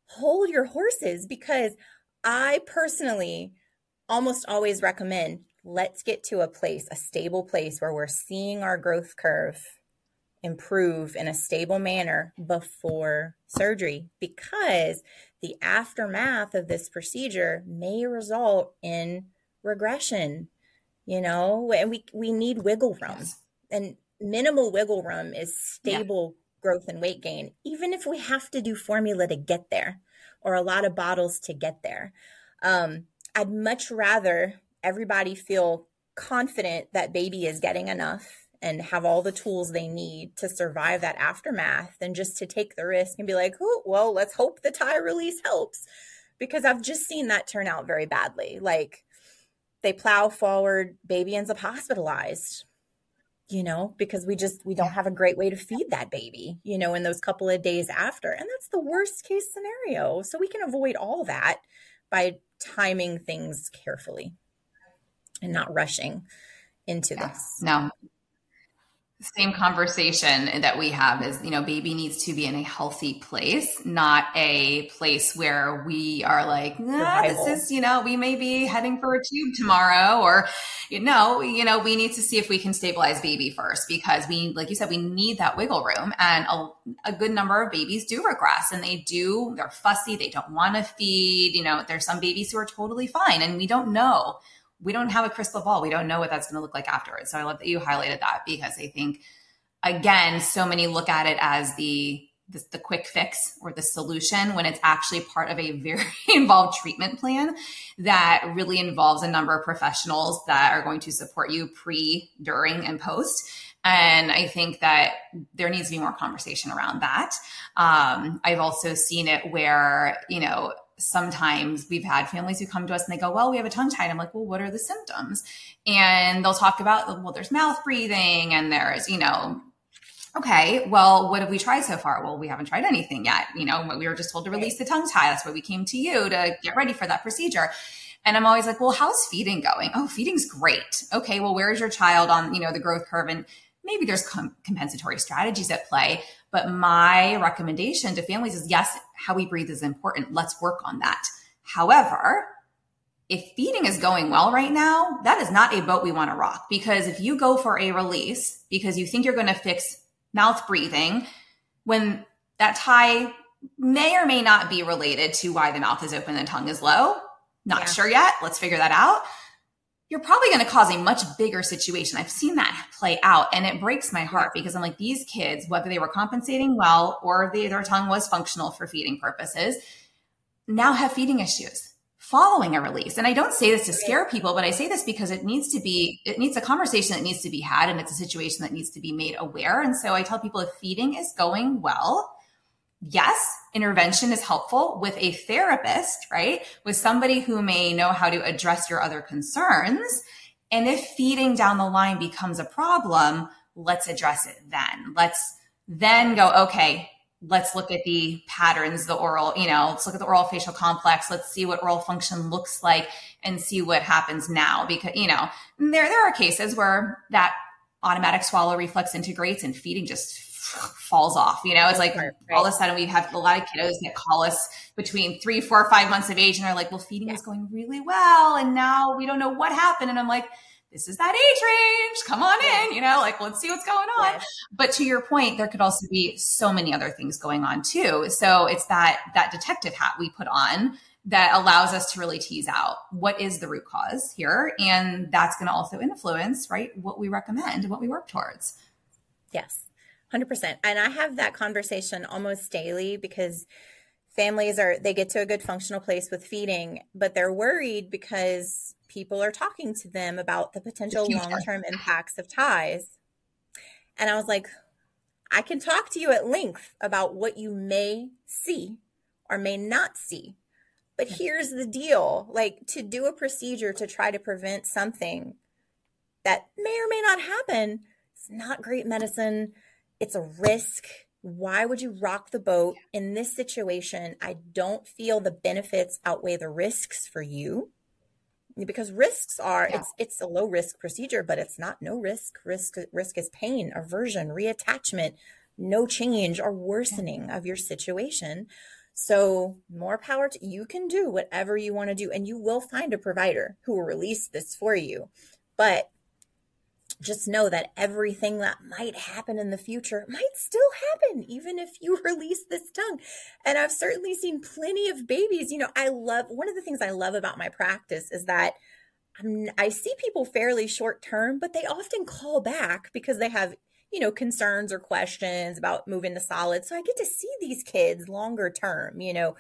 hold your horses because I personally almost always recommend let's get to a place, a stable place where we're seeing our growth curve improve in a stable manner before surgery because the aftermath of this procedure may result in regression you know and we we need wiggle room yes. and minimal wiggle room is stable yeah. growth and weight gain even if we have to do formula to get there or a lot of bottles to get there um, I'd much rather everybody feel confident that baby is getting enough and have all the tools they need to survive that aftermath than just to take the risk and be like, oh, well, let's hope the tie release helps. Because I've just seen that turn out very badly. Like they plow forward, baby ends up hospitalized, you know, because we just, we don't have a great way to feed that baby, you know, in those couple of days after. And that's the worst case scenario. So we can avoid all that by timing things carefully and not rushing into yeah. this. No, same conversation that we have is you know baby needs to be in a healthy place not a place where we are like ah, this is you know we may be heading for a tube tomorrow or you know you know we need to see if we can stabilize baby first because we like you said we need that wiggle room and a, a good number of babies do regress and they do they're fussy they don't want to feed you know there's some babies who are totally fine and we don't know we don't have a crystal ball. We don't know what that's going to look like afterwards. So I love that you highlighted that because I think, again, so many look at it as the the, the quick fix or the solution when it's actually part of a very involved treatment plan that really involves a number of professionals that are going to support you pre, during, and post. And I think that there needs to be more conversation around that. Um, I've also seen it where, you know, sometimes we've had families who come to us and they go, Well, we have a tongue tied. I'm like, Well, what are the symptoms? And they'll talk about, Well, there's mouth breathing and there's, you know, okay, well, what have we tried so far? Well, we haven't tried anything yet. You know, we were just told to release the tongue tie. That's why we came to you to get ready for that procedure. And I'm always like, well, how's feeding going? Oh, feeding's great. Okay, well, where's your child on, you know, the growth curve? And maybe there's com- compensatory strategies at play. But my recommendation to families is yes, how we breathe is important. Let's work on that. However, if feeding is going well right now, that is not a boat we want to rock because if you go for a release because you think you're going to fix mouth breathing when that tie may or may not be related to why the mouth is open and tongue is low. Not yeah. sure yet. Let's figure that out. You're probably going to cause a much bigger situation. I've seen that play out and it breaks my heart because I'm like, these kids, whether they were compensating well or they, their tongue was functional for feeding purposes, now have feeding issues following a release. And I don't say this to scare people, but I say this because it needs to be, it needs a conversation that needs to be had and it's a situation that needs to be made aware. And so I tell people if feeding is going well, yes, intervention is helpful with a therapist, right? With somebody who may know how to address your other concerns. And if feeding down the line becomes a problem, let's address it then. Let's then go, okay, let's look at the patterns, the oral, you know, let's look at the oral facial complex. Let's see what oral function looks like and see what happens now. Because, you know, there, there are cases where that automatic swallow reflex integrates and feeding just falls off. You know, it's like right, all of a sudden we have a lot of kiddos that call us between three, four, five months of age and are like, well, feeding yeah. is going really well. And now we don't know what happened. And I'm like, this is that age range. Come on in, you know, like let's see what's going on. But to your point, there could also be so many other things going on too. So it's that that detective hat we put on that allows us to really tease out what is the root cause here and that's going to also influence, right, what we recommend and what we work towards. Yes. 100%. And I have that conversation almost daily because families are they get to a good functional place with feeding, but they're worried because people are talking to them about the potential long term impacts of ties. And I was like, I can talk to you at length about what you may see or may not see. But here's the deal like to do a procedure to try to prevent something that may or may not happen, it's not great medicine. It's a risk. Why would you rock the boat in this situation? I don't feel the benefits outweigh the risks for you because risks are yeah. it's it's a low risk procedure but it's not no risk risk risk is pain aversion reattachment no change or worsening yeah. of your situation so more power to you can do whatever you want to do and you will find a provider who will release this for you but just know that everything that might happen in the future might still happen, even if you release this tongue. And I've certainly seen plenty of babies. You know, I love one of the things I love about my practice is that I'm, I see people fairly short term, but they often call back because they have, you know, concerns or questions about moving to solid. So I get to see these kids longer term, you know,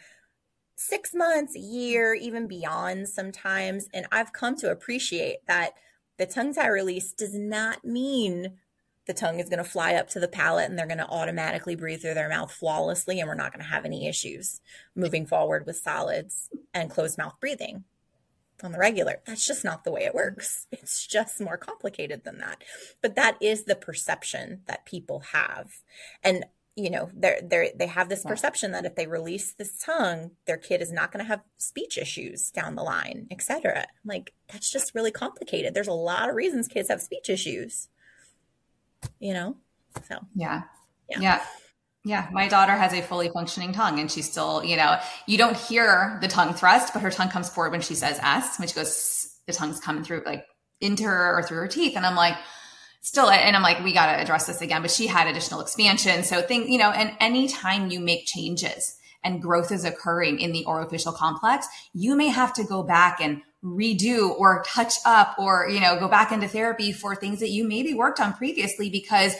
six months, a year, even beyond sometimes. And I've come to appreciate that the tongue tie release does not mean the tongue is going to fly up to the palate and they're going to automatically breathe through their mouth flawlessly and we're not going to have any issues moving forward with solids and closed mouth breathing on the regular. That's just not the way it works. It's just more complicated than that. But that is the perception that people have. And you know they're they they have this perception that if they release this tongue their kid is not going to have speech issues down the line etc like that's just really complicated. There's a lot of reasons kids have speech issues you know? So yeah. yeah, yeah. Yeah, my daughter has a fully functioning tongue and she's still, you know, you don't hear the tongue thrust, but her tongue comes forward when she says S, when she goes, the tongue's coming through like into her or through her teeth. And I'm like, still and i'm like we got to address this again but she had additional expansion. So think you know and anytime you make changes and growth is occurring in the orofacial complex you may have to go back and redo or touch up or you know go back into therapy for things that you maybe worked on previously because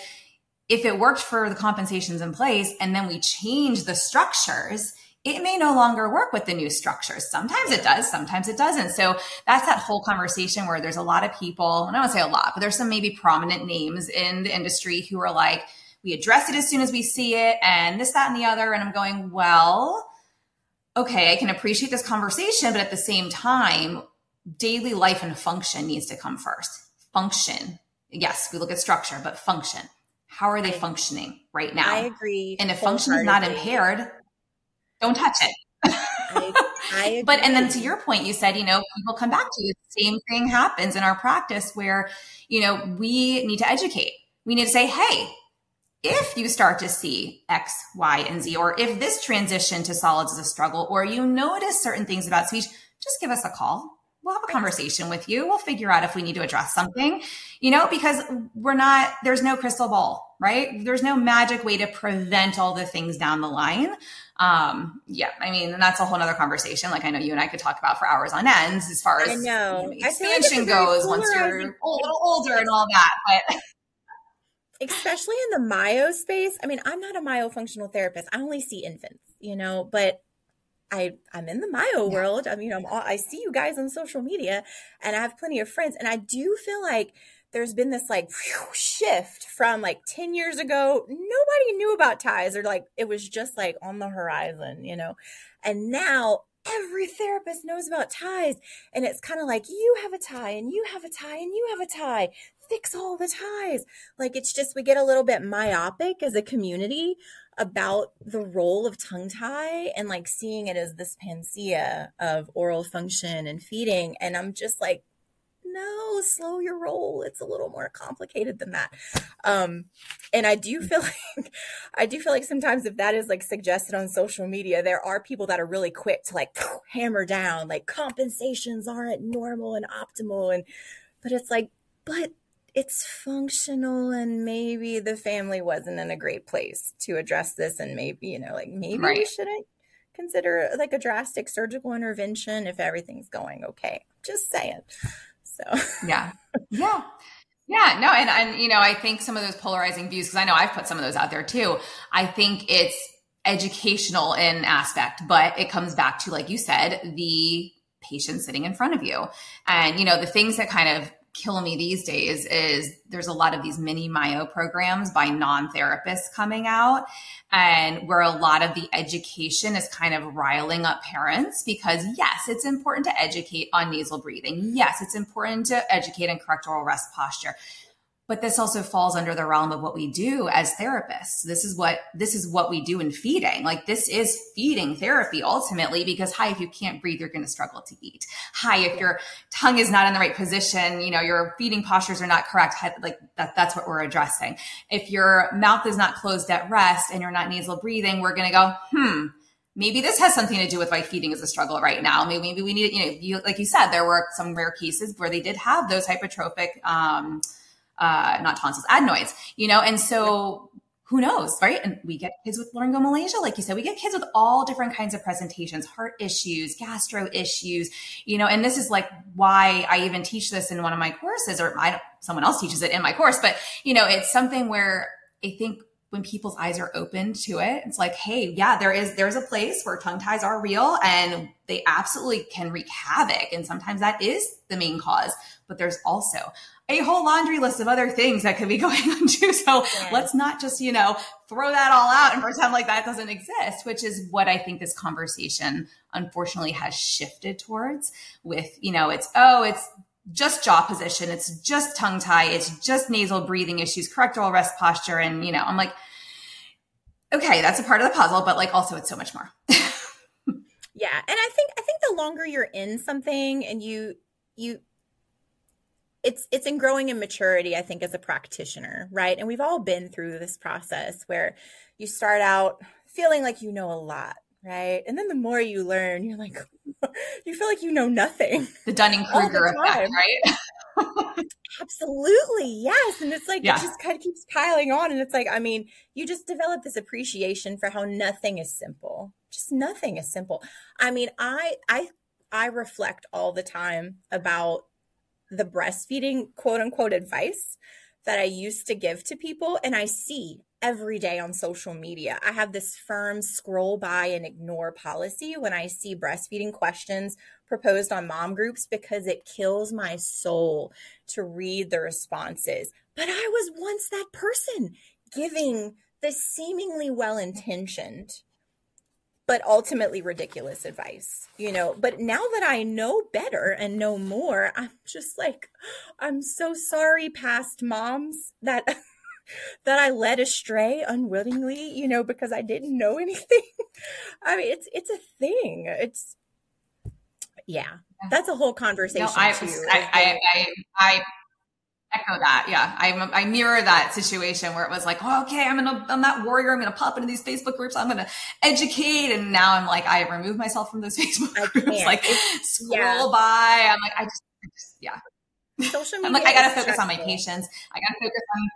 if it worked for the compensations in place and then we change the structures it may no longer work with the new structures. Sometimes it does, sometimes it doesn't. So that's that whole conversation where there's a lot of people, and I don't say a lot, but there's some maybe prominent names in the industry who are like, we address it as soon as we see it and this, that, and the other. And I'm going, well, okay, I can appreciate this conversation, but at the same time, daily life and function needs to come first. Function. Yes, we look at structure, but function. How are they functioning right now? I agree. And if function is not impaired, don't touch it. I, I but and then to your point, you said, you know, people come back to you. The same thing happens in our practice where, you know, we need to educate. We need to say, hey, if you start to see X, Y, and Z, or if this transition to solids is a struggle, or you notice certain things about speech, just give us a call. We'll have a conversation with you. We'll figure out if we need to address something, you know, because we're not, there's no crystal ball, right? There's no magic way to prevent all the things down the line. Um, yeah, I mean, and that's a whole nother conversation. Like I know you and I could talk about for hours on ends as far as I know. You know expansion like goes once you're a little older and all that. But especially in the myo space. I mean, I'm not a myofunctional therapist. I only see infants, you know, but I I'm in the myo yeah. world. I mean, I'm all, I see you guys on social media and I have plenty of friends and I do feel like there's been this like whew, shift from like 10 years ago nobody knew about ties or like it was just like on the horizon, you know. And now every therapist knows about ties and it's kind of like you have a tie and you have a tie and you have a tie fix all the ties. Like it's just, we get a little bit myopic as a community about the role of tongue tie and like seeing it as this panacea of oral function and feeding. And I'm just like, no, slow your roll. It's a little more complicated than that. Um, and I do feel like I do feel like sometimes if that is like suggested on social media, there are people that are really quick to like hammer down like compensations aren't normal and optimal and but it's like, but it's functional and maybe the family wasn't in a great place to address this and maybe you know like maybe right. we shouldn't consider like a drastic surgical intervention if everything's going okay just saying so. Yeah. Yeah. Yeah. No and and you know i think some of those polarizing views because i know i've put some of those out there too i think it's educational in aspect but it comes back to like you said the patient sitting in front of you. And you know the things that kind of kill me these days is there's a lot of these mini myo programs by non-therapists coming out and where a lot of the education is kind of riling up parents because yes it's important to educate on nasal breathing. Yes it's important to educate on correct oral rest posture but this also falls under the realm of what we do as therapists. This is what this is what we do in feeding. Like this is feeding therapy ultimately because hi if you can't breathe you're going to struggle to eat. Hi if your tongue is not in the right position you know your feeding postures are not correct like that, that's what we're addressing. If your mouth is not closed at rest and you're not nasal breathing we're going to go hmm maybe this has something to do with why feeding is a struggle right now. Maybe, maybe we need, you know, you, like you said, there were some rare cases where they did have those hypertrophic, um, uh, not tonsils, adenoids, you know? And so who knows, right? And we get kids with laryngomalacia, like you said, we get kids with all different kinds of presentations, heart issues, gastro issues, you know, and this is like why I even teach this in one of my courses or I, someone else teaches it in my course, but you know, it's something where I think when people's eyes are open to it, it's like, hey, yeah, there is there's a place where tongue ties are real and they absolutely can wreak havoc. And sometimes that is the main cause. But there's also a whole laundry list of other things that could be going on too. So yeah. let's not just, you know, throw that all out and pretend like that doesn't exist, which is what I think this conversation unfortunately has shifted towards with, you know, it's, oh, it's just jaw position. It's just tongue tie. It's just nasal breathing issues, correct oral rest posture. And, you know, I'm like, okay, that's a part of the puzzle, but like also it's so much more. yeah. And I think, I think the longer you're in something and you, you, it's it's in growing in maturity i think as a practitioner right and we've all been through this process where you start out feeling like you know a lot right? And then the more you learn, you're like, you feel like you know nothing. The Dunning Kruger effect, right? Absolutely, yes. And it's like yeah. it just kind of keeps piling on, and it's like, I mean, you just develop this appreciation for how nothing is simple. Just nothing is simple. I mean, I I I reflect all the time about the breastfeeding quote unquote advice that I used to give to people and I see every day on social media. I have this firm scroll by and ignore policy when I see breastfeeding questions proposed on mom groups because it kills my soul to read the responses. But I was once that person giving the seemingly well intentioned but ultimately ridiculous advice, you know. But now that I know better and know more, I'm just like, I'm so sorry, past moms, that. that I led astray unwittingly, you know, because I didn't know anything. I mean, it's it's a thing. It's yeah, that's a whole conversation no, I, too. I, I, I, I echo that. Yeah, I I mirror that situation where it was like, oh, okay, I'm gonna I'm that warrior. I'm gonna pop into these Facebook groups. I'm gonna educate, and now I'm like, I remove myself from those Facebook groups. Like scroll yeah. by. I'm like, I just, I just yeah. Social media. I'm like, I gotta focus stressful. on my patients. I gotta focus on.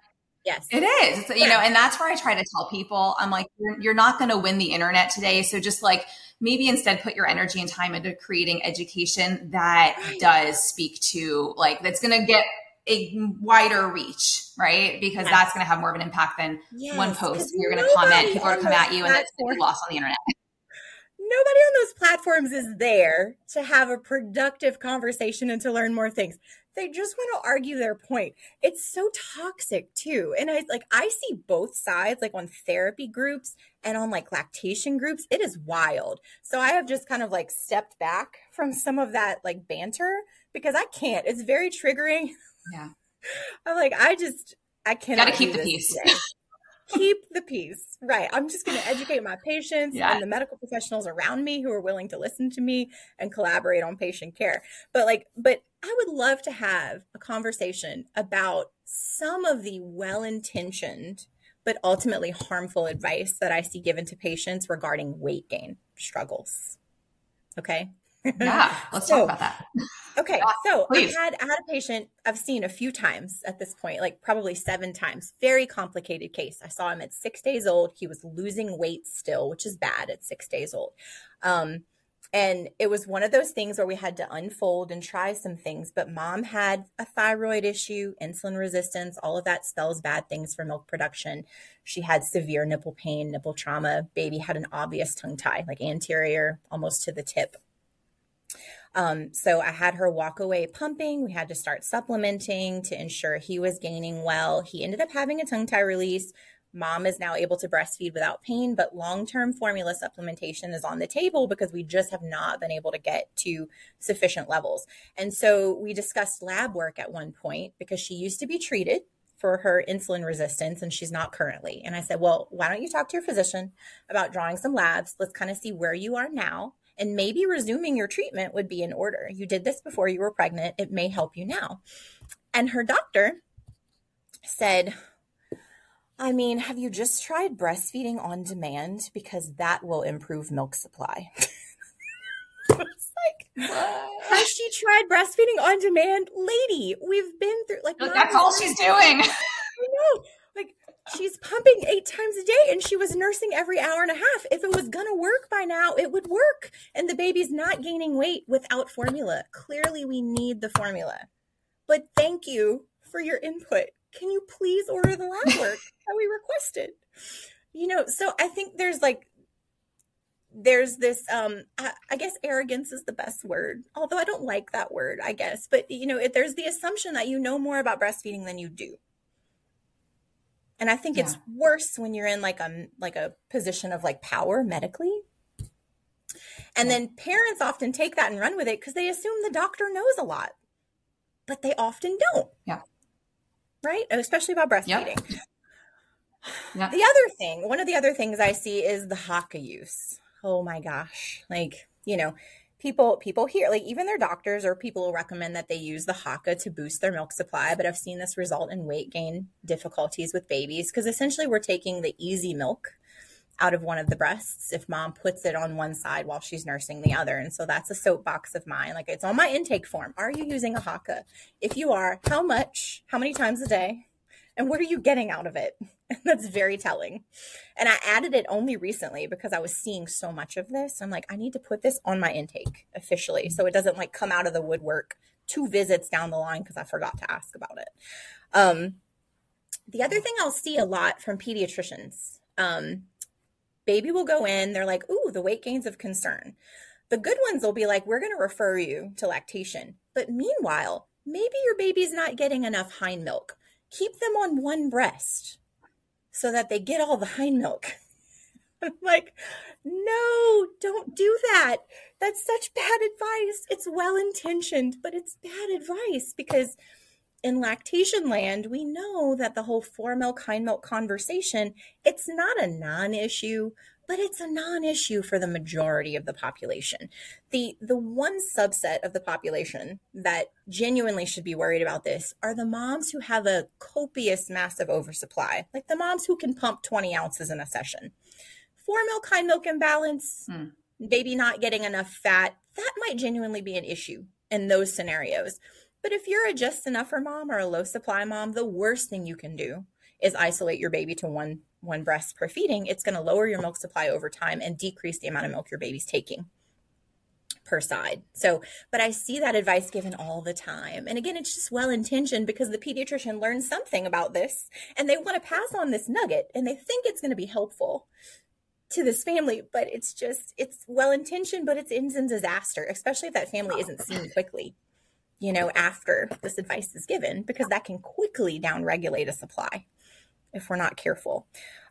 Yes, it is. It's, you know, and that's where I try to tell people. I'm like, you're, you're not going to win the internet today. So just like maybe instead put your energy and time into creating education that does speak to like that's going to get a wider reach, right? Because yes. that's going to have more of an impact than yes, one post. You're going to comment, people are going to come at you, and it's lost on the internet. Nobody on those platforms is there to have a productive conversation and to learn more things. They just want to argue their point. It's so toxic too. And I like I see both sides like on therapy groups and on like lactation groups. It is wild. So I have just kind of like stepped back from some of that like banter because I can't. It's very triggering. Yeah. I'm like, I just, I cannot. Gotta keep the peace. keep the peace. Right. I'm just going to educate my patients yeah. and the medical professionals around me who are willing to listen to me and collaborate on patient care. But like, but I would love to have a conversation about some of the well intentioned but ultimately harmful advice that I see given to patients regarding weight gain struggles. Okay. Yeah, let's so, talk about that. Okay, yeah, so I had I had a patient I've seen a few times at this point, like probably seven times. Very complicated case. I saw him at six days old. He was losing weight still, which is bad at six days old. Um, and it was one of those things where we had to unfold and try some things. But mom had a thyroid issue, insulin resistance, all of that spells bad things for milk production. She had severe nipple pain, nipple trauma. Baby had an obvious tongue tie, like anterior, almost to the tip um, so I had her walk away pumping. We had to start supplementing to ensure he was gaining well. He ended up having a tongue tie release. Mom is now able to breastfeed without pain, but long term formula supplementation is on the table because we just have not been able to get to sufficient levels. And so we discussed lab work at one point because she used to be treated for her insulin resistance and she's not currently. And I said, Well, why don't you talk to your physician about drawing some labs? Let's kind of see where you are now and maybe resuming your treatment would be in order. You did this before you were pregnant. It may help you now. And her doctor said, I mean, have you just tried breastfeeding on demand? Because that will improve milk supply. like, has she tried breastfeeding on demand? Lady, we've been through like that's all she's doing. I know she's pumping eight times a day and she was nursing every hour and a half. If it was going to work by now, it would work. And the baby's not gaining weight without formula. Clearly, we need the formula. But thank you for your input. Can you please order the lab work that we requested? You know, so I think there's like, there's this um I, I, guess arrogance is the best word although i don't like that word i guess but you know it, there's the assumption that you know more about breastfeeding than you do and I think yeah. it's worse when you're in like a like a position of like power medically. And then parents often take that and run with it because they assume the doctor knows a lot. But they often don't. Yeah. Right? Especially about breastfeeding. Yep. Yep. The other thing, one of the other things I see is the Haakaa use. Oh my gosh. Like, you know, people people here like even their doctors or people will recommend that they use the Haakaa to boost their milk supply but i've seen this result in weight gain difficulties with babies because essentially we're taking the easy milk out of one of the breasts if mom puts it on one side while she's nursing the other and so that's a soapbox of mine like it's on my intake form. Are you using a Haakaa if you are how much how many times a day and what are you getting out of it that's very telling. And I added it only recently because I was seeing so much of this. I'm like, I need to put this on my intake officially so it doesn't like come out of the woodwork two visits down the line because I forgot to ask about it. Um, the other thing I'll see a lot from pediatricians, um, baby will go in, they're like, ooh, the weight gain's of concern. The good ones will be like, we're going to refer you to lactation. But meanwhile, maybe your baby's not getting enough hind milk. Keep them on one breast so that they get all the hind milk. I'm like, no, don't do that. That's such bad advice. It's well intentioned, but it's bad advice because in lactation land, we know that the whole fore milk, hind milk conversation, it's not a non issue, but it's a non-issue for the majority of the population. The the one subset of the population that genuinely should be worried about this are the moms who have a copious massive oversupply, like the moms who can pump 20 ounces in a session. Fore milk, hind milk imbalance, hmm. baby not getting enough fat, that might genuinely be an issue in those scenarios. But if you're a just enougher mom or a low supply mom, the worst thing you can do is isolate your baby to one one breast per feeding, it's going to lower your milk supply over time and decrease the amount of milk your baby's taking per side. So, but I see that advice given all the time. And again, it's just well intentioned because the pediatrician learned something about this and they want to pass on this nugget and they think it's going to be helpful to this family, but it's just, it's well intentioned, but it's ends in disaster, especially if that family isn't seen quickly, you know, after this advice is given, because that can quickly downregulate a supply if we're not careful.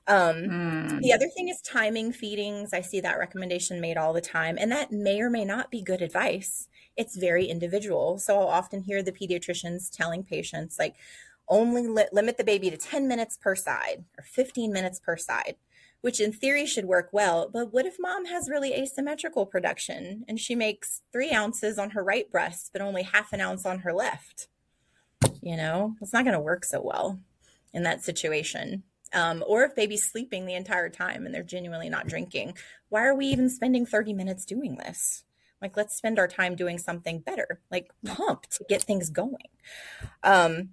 Um, mm. The other thing is timing feedings. I see that recommendation made all the time, and that may or may not be good advice. It's very individual. So I'll often hear the pediatricians telling patients, like, only li- limit the baby to 10 minutes per side or 15 minutes per side, which in theory should work well. But what if mom has really asymmetrical production and she makes three ounces on her right breast, but only half an ounce on her left? You know, it's not going to work so well in that situation. Um, or if baby's sleeping the entire time and they're genuinely not drinking, why are we even spending 30 minutes doing this? Like, let's spend our time doing something better, like pump to get things going. Um,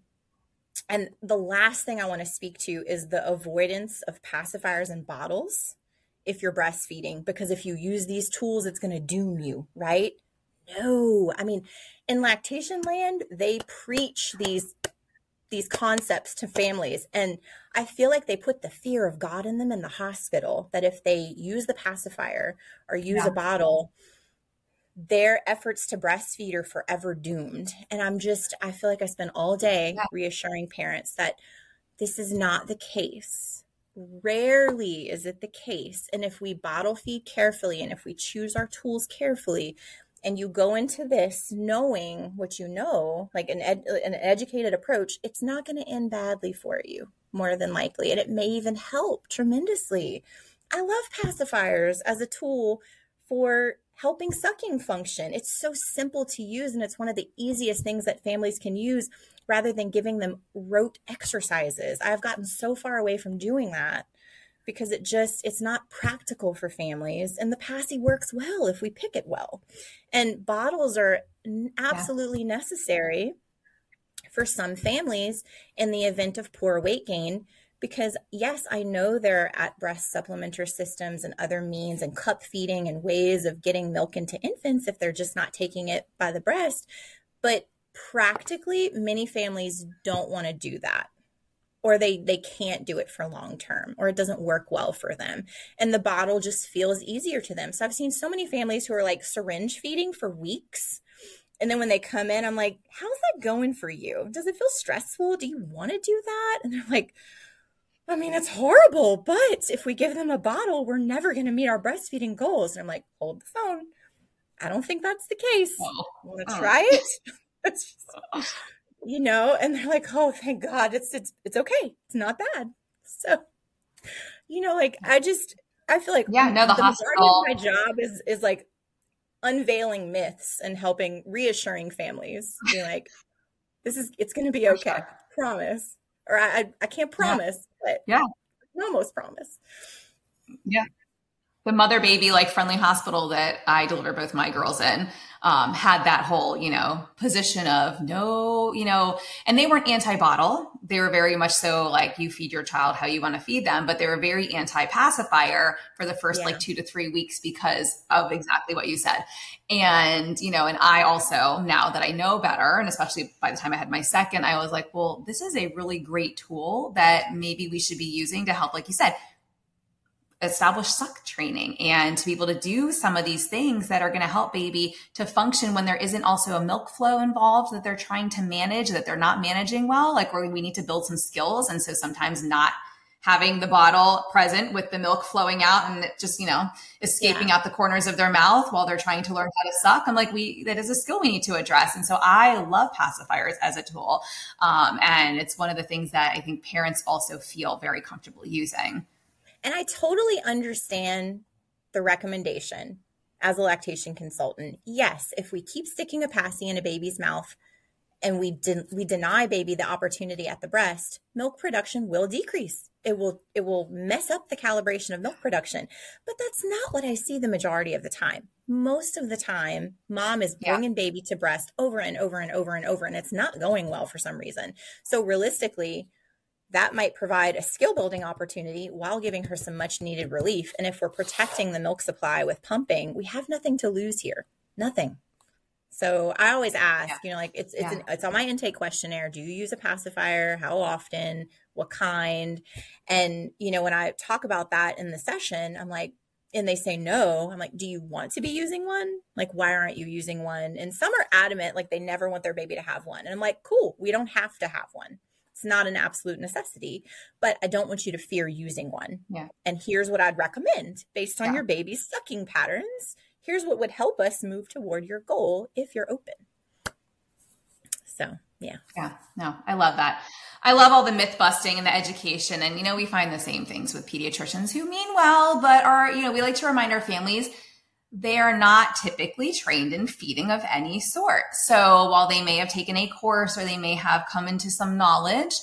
and the last thing I want to speak to is the avoidance of pacifiers and bottles if you're breastfeeding, because if you use these tools, it's going to doom you, right? No, I mean, in lactation land, they preach these these concepts to families and i feel like they put the fear of god in them in the hospital that if they use the pacifier or use yeah. a bottle their efforts to breastfeed are forever doomed and i'm just i feel like i spend all day yeah. reassuring parents that this is not the case rarely is it the case and if we bottle feed carefully and if we choose our tools carefully and you go into this knowing what you know, like an ed- an educated approach, it's not going to end badly for you more than likely, and it may even help tremendously. I love pacifiers as a tool for helping sucking function. It's so simple to use, and it's one of the easiest things that families can use rather than giving them rote exercises. I've gotten so far away from doing that because it just it's not practical for families and the passy works well if we pick it well and bottles are absolutely yeah. necessary for some families in the event of poor weight gain because yes i know they're at breast supplementary systems and other means and cup feeding and ways of getting milk into infants if they're just not taking it by the breast but practically many families don't want to do that or they they can't do it for long term or it doesn't work well for them. And the bottle just feels easier to them. So i've seen so many families who are like syringe feeding for weeks and then when they come in i'm like how's that going for you? Does it feel stressful? Do you want to do that? And they're like i mean it's horrible but if we give them a bottle we're never going to meet our breastfeeding goals. And i'm like hold the phone. I don't think that's the case. Want to try it? Just, you know, and they're like, "Oh, thank God, it's it's it's okay, it's not bad." So, you know, like I just I feel like yeah, no, the, the hospital. my job is is like unveiling myths and helping reassuring families, be like, "This is it's going to be okay, sure. promise." Or I I, can't promise, yeah. but yeah, almost promise. Yeah. The mother baby like friendly hospital that I delivered both my girls in um, had that whole, you know, position of no, you know, and they weren't anti bottle. They were very much so like you feed your child how you want to feed them, but they were very anti pacifier for the first yeah. like two to three weeks because of exactly what you said. And, you know, and I also, now that I know better, and especially by the time I had my second, I was like, well, this is a really great tool that maybe we should be using to help, like you said, establish suck training and to be able to do some of these things that are going to help baby to function when there isn't also a milk flow involved that they're trying to manage that they're not managing well like where we need to build some skills. And so sometimes not having the bottle present with the milk flowing out and just you know escaping yeah. out the corners of their mouth while they're trying to learn how to suck i'm like we that is a skill we need to address. And so i love pacifiers as a tool. Um, and it's one of the things that i think parents also feel very comfortable using and I totally understand the recommendation as a lactation consultant. Yes, if we keep sticking a passy in a baby's mouth and we de- we deny baby the opportunity at the breast, milk production will decrease. It will it will mess up the calibration of milk production. But that's not what I see the majority of the time. Most of the time, mom is bringing yeah. baby to breast over and over and over and over and it's not going well for some reason. So realistically, that might provide a skill building opportunity while giving her some much needed relief. And if we're protecting the milk supply with pumping, we have nothing to lose here. Nothing. So I always ask, yeah. you know, like it's it's yeah. an, it's on my intake questionnaire. Do you use a pacifier? How often? What kind? And you know, when I talk about that in the session, I'm like, and they say no. I'm like, do you want to be using one? Like, why aren't you using one? And some are adamant, like they never want their baby to have one. And I'm like, cool, we don't have to have one it's not an absolute necessity, but I don't want you to fear using one. Yeah. And here's what I'd recommend based on yeah. your baby's sucking patterns. Here's what would help us move toward your goal if you're open. So, yeah. Yeah. No, I love that. I love all the myth busting and the education. And, you know, we find the same things with pediatricians who mean well, but are, you know, we like to remind our families they are not typically trained in feeding of any sort. So while they may have taken a course or they may have come into some knowledge,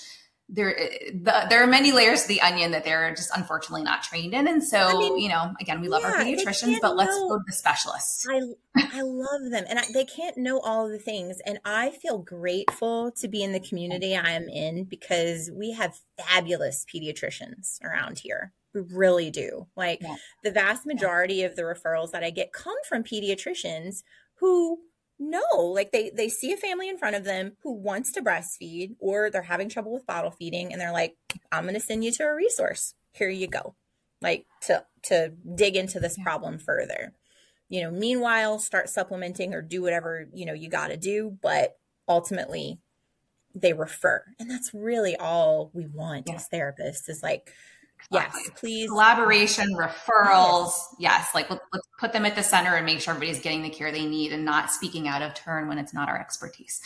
there the, there are many layers to the onion that they're just unfortunately not trained in. And so, I mean, you know, again, we love yeah, our pediatricians, but let's know, go to the specialists. I I love them, and I, they can't know all of the things. And I feel grateful to be in the community I am in because we have fabulous pediatricians around here. We really do. Like yeah. the vast majority yeah. of the referrals that I get come from pediatricians who know, like they they see a family in front of them who wants to breastfeed or they're having trouble with bottle feeding and they're like, I'm going to send you to a resource. Here you go. Like to to dig into this yeah. problem further. You know, meanwhile, start supplementing or do whatever, you know, you got to do, but ultimately they refer. And that's really all we want as therapists is like Yes, please. Collaboration, referrals. Yes, like let's, let's put them at the center and make sure everybody's getting the care they need and not speaking out of turn when it's not our expertise.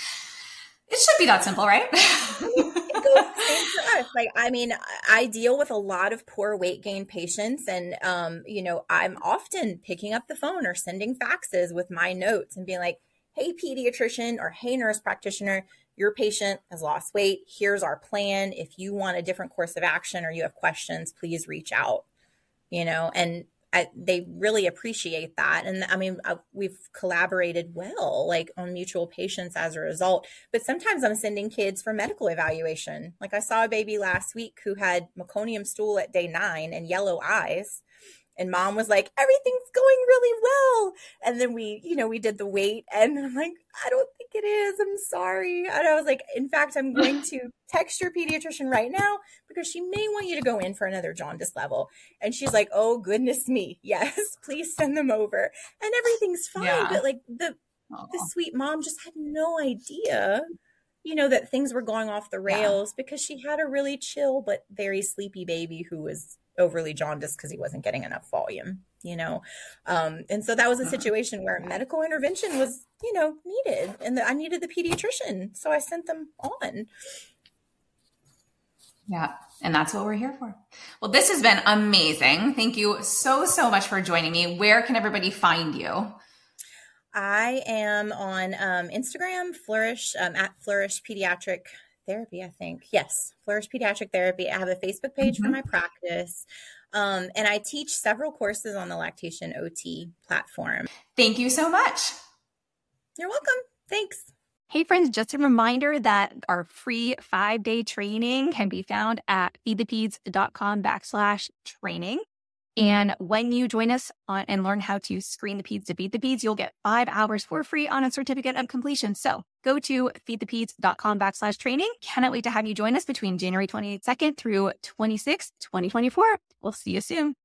It should be that simple, right? It goes same for us. Like, I mean, I deal with a lot of poor weight gain patients, and um, you know, I'm often picking up the phone or sending faxes with my notes and being like, "Hey, pediatrician," or "Hey, nurse practitioner." Your patient has lost weight. Here's our plan. If you want a different course of action or you have questions, please reach out. You know, and I, they really appreciate that. And I mean, I, uh, we've collaborated well, like on mutual patients as a result. But sometimes I'm sending kids for medical evaluation. Like I saw a baby last week who had meconium stool at day nine and yellow eyes and mom was like everything's going really well and then we you know we did the weight and i'm like i don't it is i'm sorry and i was like in fact i'm going to text your pediatrician right now because she may want you to go in for another jaundice level and she's like oh goodness me yes please send them over and everything's fine yeah. but like the Aww. the sweet mom just had no idea you know that things were going off the rails yeah. because she had a really chill but very sleepy baby who was overly jaundiced because he wasn't getting enough volume you know? Um, and so that was a uh-huh. situation where medical intervention was you know needed and the, i needed the pediatrician so i sent them on. Yeah and that's what we're here for. Well this has been amazing. Thank you so so much for joining me. Where can everybody find you? I am on um, instagram flourish um, at flourish pediatric therapy, I think. Yes, Flourish Pediatric Therapy. I have a Facebook page mm-hmm. for my practice. Um, and I teach several courses on the Lactation OT platform. Thank you so much. You're welcome. Thanks. Hey, friends, just a reminder that our free five day training can be found at feedthepeds.com backslash training. And when you join us on and learn how to screen the peds to feed the peds, you'll get five hours for free on a certificate of completion. So go to feedthepeds.com backslash training. Cannot wait to have you join us between January 22nd through 26th, 2024. We'll see you soon.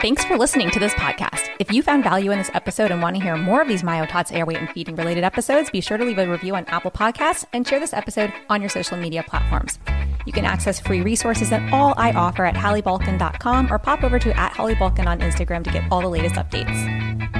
Thanks for listening to this podcast. If you found value in this episode and want to hear more of these MyoTots airway and feeding related episodes, be sure to leave a review on Apple Podcasts and share this episode on your social media platforms. You can access free resources and all I offer at halliebulkin.com or pop over to at halliebulkin on Instagram to get all the latest updates.